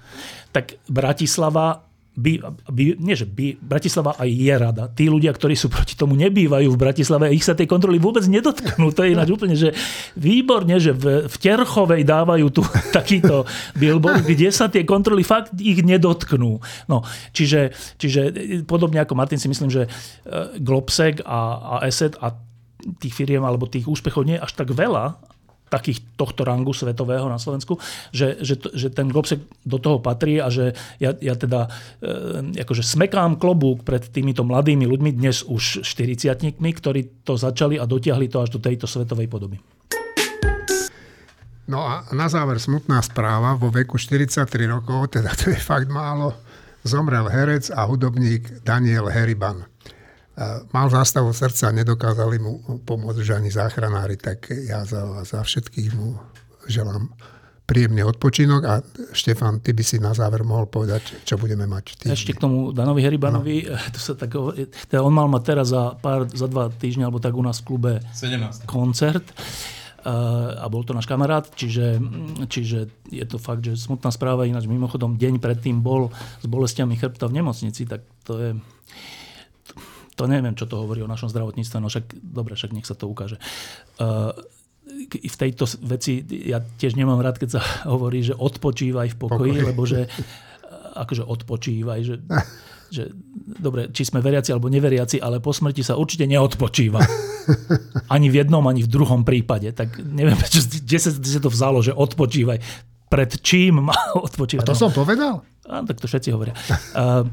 tak Bratislava by, by, nie že by, Bratislava aj je rada. Tí ľudia, ktorí sú proti tomu, nebývajú v Bratislave, ich sa tej kontroly vôbec nedotknú. To je ináč úplne, že výborne, že v, v Terchovej dávajú tu takýto billboard, kde sa tie kontroly fakt ich nedotknú. No, čiže, čiže podobne ako Martin si myslím, že e, Globsec a, a ESET a tých firiem alebo tých úspechov nie je až tak veľa, takých tohto rangu svetového na Slovensku, že, že, že ten Globsek do toho patrí a že ja, ja teda e, akože smekám klobúk pred týmito mladými ľuďmi, dnes už 40 ktorí to začali a dotiahli to až do tejto svetovej podoby. No a na záver smutná správa. Vo veku 43 rokov, teda to je fakt málo, zomrel herec a hudobník Daniel Heriban mal zástavu srdca a nedokázali mu pomôcť už ani záchranári, tak ja za, za všetkých mu želám príjemný odpočinok a Štefan, ty by si na záver mohol povedať, čo budeme mať. Týždni. Ešte k tomu Danovi Heribanovi, no. to sa tak, teda on mal mať teraz za, pár, za dva týždne, alebo tak u nás v klube 17. koncert a bol to náš kamarát, čiže, čiže je to fakt, že smutná správa, ináč mimochodom deň predtým bol s bolestiami chrbta v nemocnici, tak to je to neviem, čo to hovorí o našom zdravotníctve, no však dobre, však nech sa to ukáže. Uh, v tejto veci ja tiež nemám rád, keď sa hovorí, že odpočívaj v pokoji, Pokoj. lebo že akože odpočívaj, že, že dobre, či sme veriaci alebo neveriaci, ale po smrti sa určite neodpočíva. Ani v jednom, ani v druhom prípade. Tak neviem, prečo, kde sa, kde sa to vzalo, že odpočívaj. Pred čím má odpočívať? A to no. som povedal? A, tak to všetci hovoria. Uh,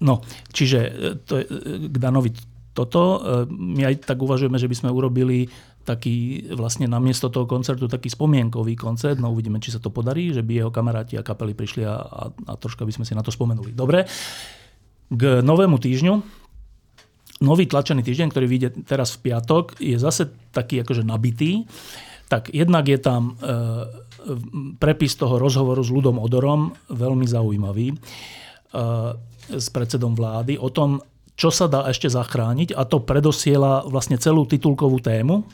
No, čiže e, to je, e, k Danovi toto. My aj tak uvažujeme, že by sme urobili taký vlastne namiesto toho koncertu taký spomienkový koncert. No uvidíme, či sa to podarí, že by jeho kamaráti a kapely prišli a, a, a troška by sme si na to spomenuli. Dobre, k novému týždňu. Nový tlačený týždeň, ktorý vyjde teraz v piatok, je zase taký akože nabitý. Tak jednak je tam e, prepis toho rozhovoru s ľudom Odorom, veľmi zaujímavý. E, s predsedom vlády o tom, čo sa dá ešte zachrániť a to predosiela vlastne celú titulkovú tému.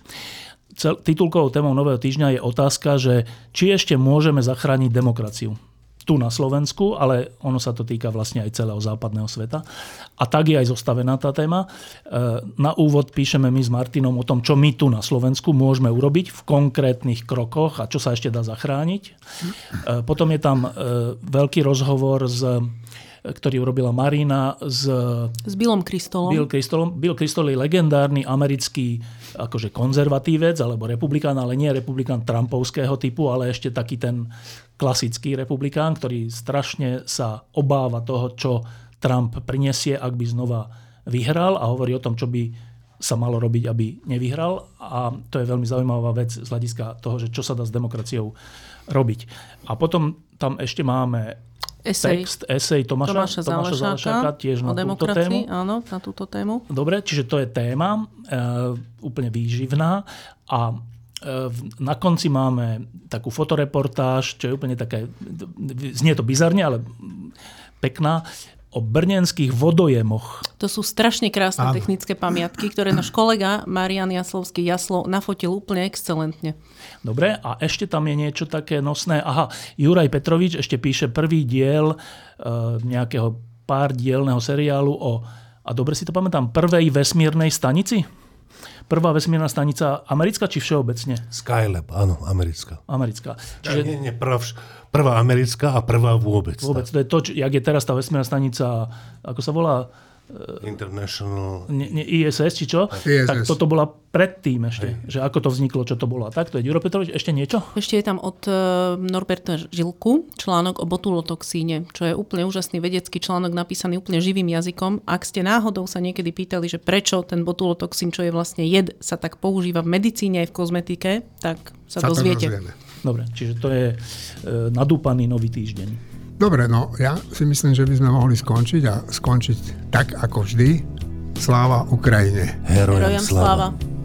Cel, titulkovou témou Nového týždňa je otázka, že či ešte môžeme zachrániť demokraciu tu na Slovensku, ale ono sa to týka vlastne aj celého západného sveta. A tak je aj zostavená tá téma. E, na úvod píšeme my s Martinom o tom, čo my tu na Slovensku môžeme urobiť v konkrétnych krokoch a čo sa ešte dá zachrániť. E, potom je tam e, veľký rozhovor s ktorý urobila Marina s, s Billom Kristolom. Bill, Kristolom. Bill Kristol je legendárny americký akože konzervatívec alebo republikán, ale nie republikán trumpovského typu, ale ešte taký ten klasický republikán, ktorý strašne sa obáva toho, čo Trump prinesie, ak by znova vyhral a hovorí o tom, čo by sa malo robiť, aby nevyhral. A to je veľmi zaujímavá vec z hľadiska toho, že čo sa dá s demokraciou robiť. A potom tam ešte máme Esej. text, esej Tomáša, Tomáša, Tomáša Zalašáka, tiež na túto tému. Áno, na túto tému. Dobre, čiže to je téma, e, úplne výživná a e, na konci máme takú fotoreportáž, čo je úplne také, znie to bizarne, ale pekná, o brnenských vodojemoch. To sú strašne krásne Áno. technické pamiatky, ktoré náš kolega Marian Jaslovský Jaslo nafotil úplne excelentne. Dobre, a ešte tam je niečo také nosné. Aha, Juraj Petrovič ešte píše prvý diel e, nejakého pár dielného seriálu o, a dobre si to pamätám, prvej vesmírnej stanici? Prvá vesmírna stanica americká či všeobecne? Skylab, áno, americká. Americká. Čiže... Nie, nie, prvá, prvá americká a prvá vôbec. Vôbec, to je to, jak je teraz tá vesmírna stanica, ako sa volá? International... Nie, nie, ISS, či čo? ISS. Tak toto bola predtým ešte, Hej. že ako to vzniklo, čo to bolo. A tak to je. Juro Petrovič, ešte niečo? Ešte je tam od uh, Norberta Žilku článok o botulotoxíne, čo je úplne úžasný vedecký článok napísaný úplne živým jazykom. Ak ste náhodou sa niekedy pýtali, že prečo ten botulotoxín, čo je vlastne jed, sa tak používa v medicíne aj v kozmetike, tak sa, sa dozviete. Dobre, čiže to je uh, nadúpaný nový týždeň. Dobre, no ja si myslím, že by sme mohli skončiť a skončiť tak ako vždy. Sláva Ukrajine. Herojom, Herojom sláva. sláva.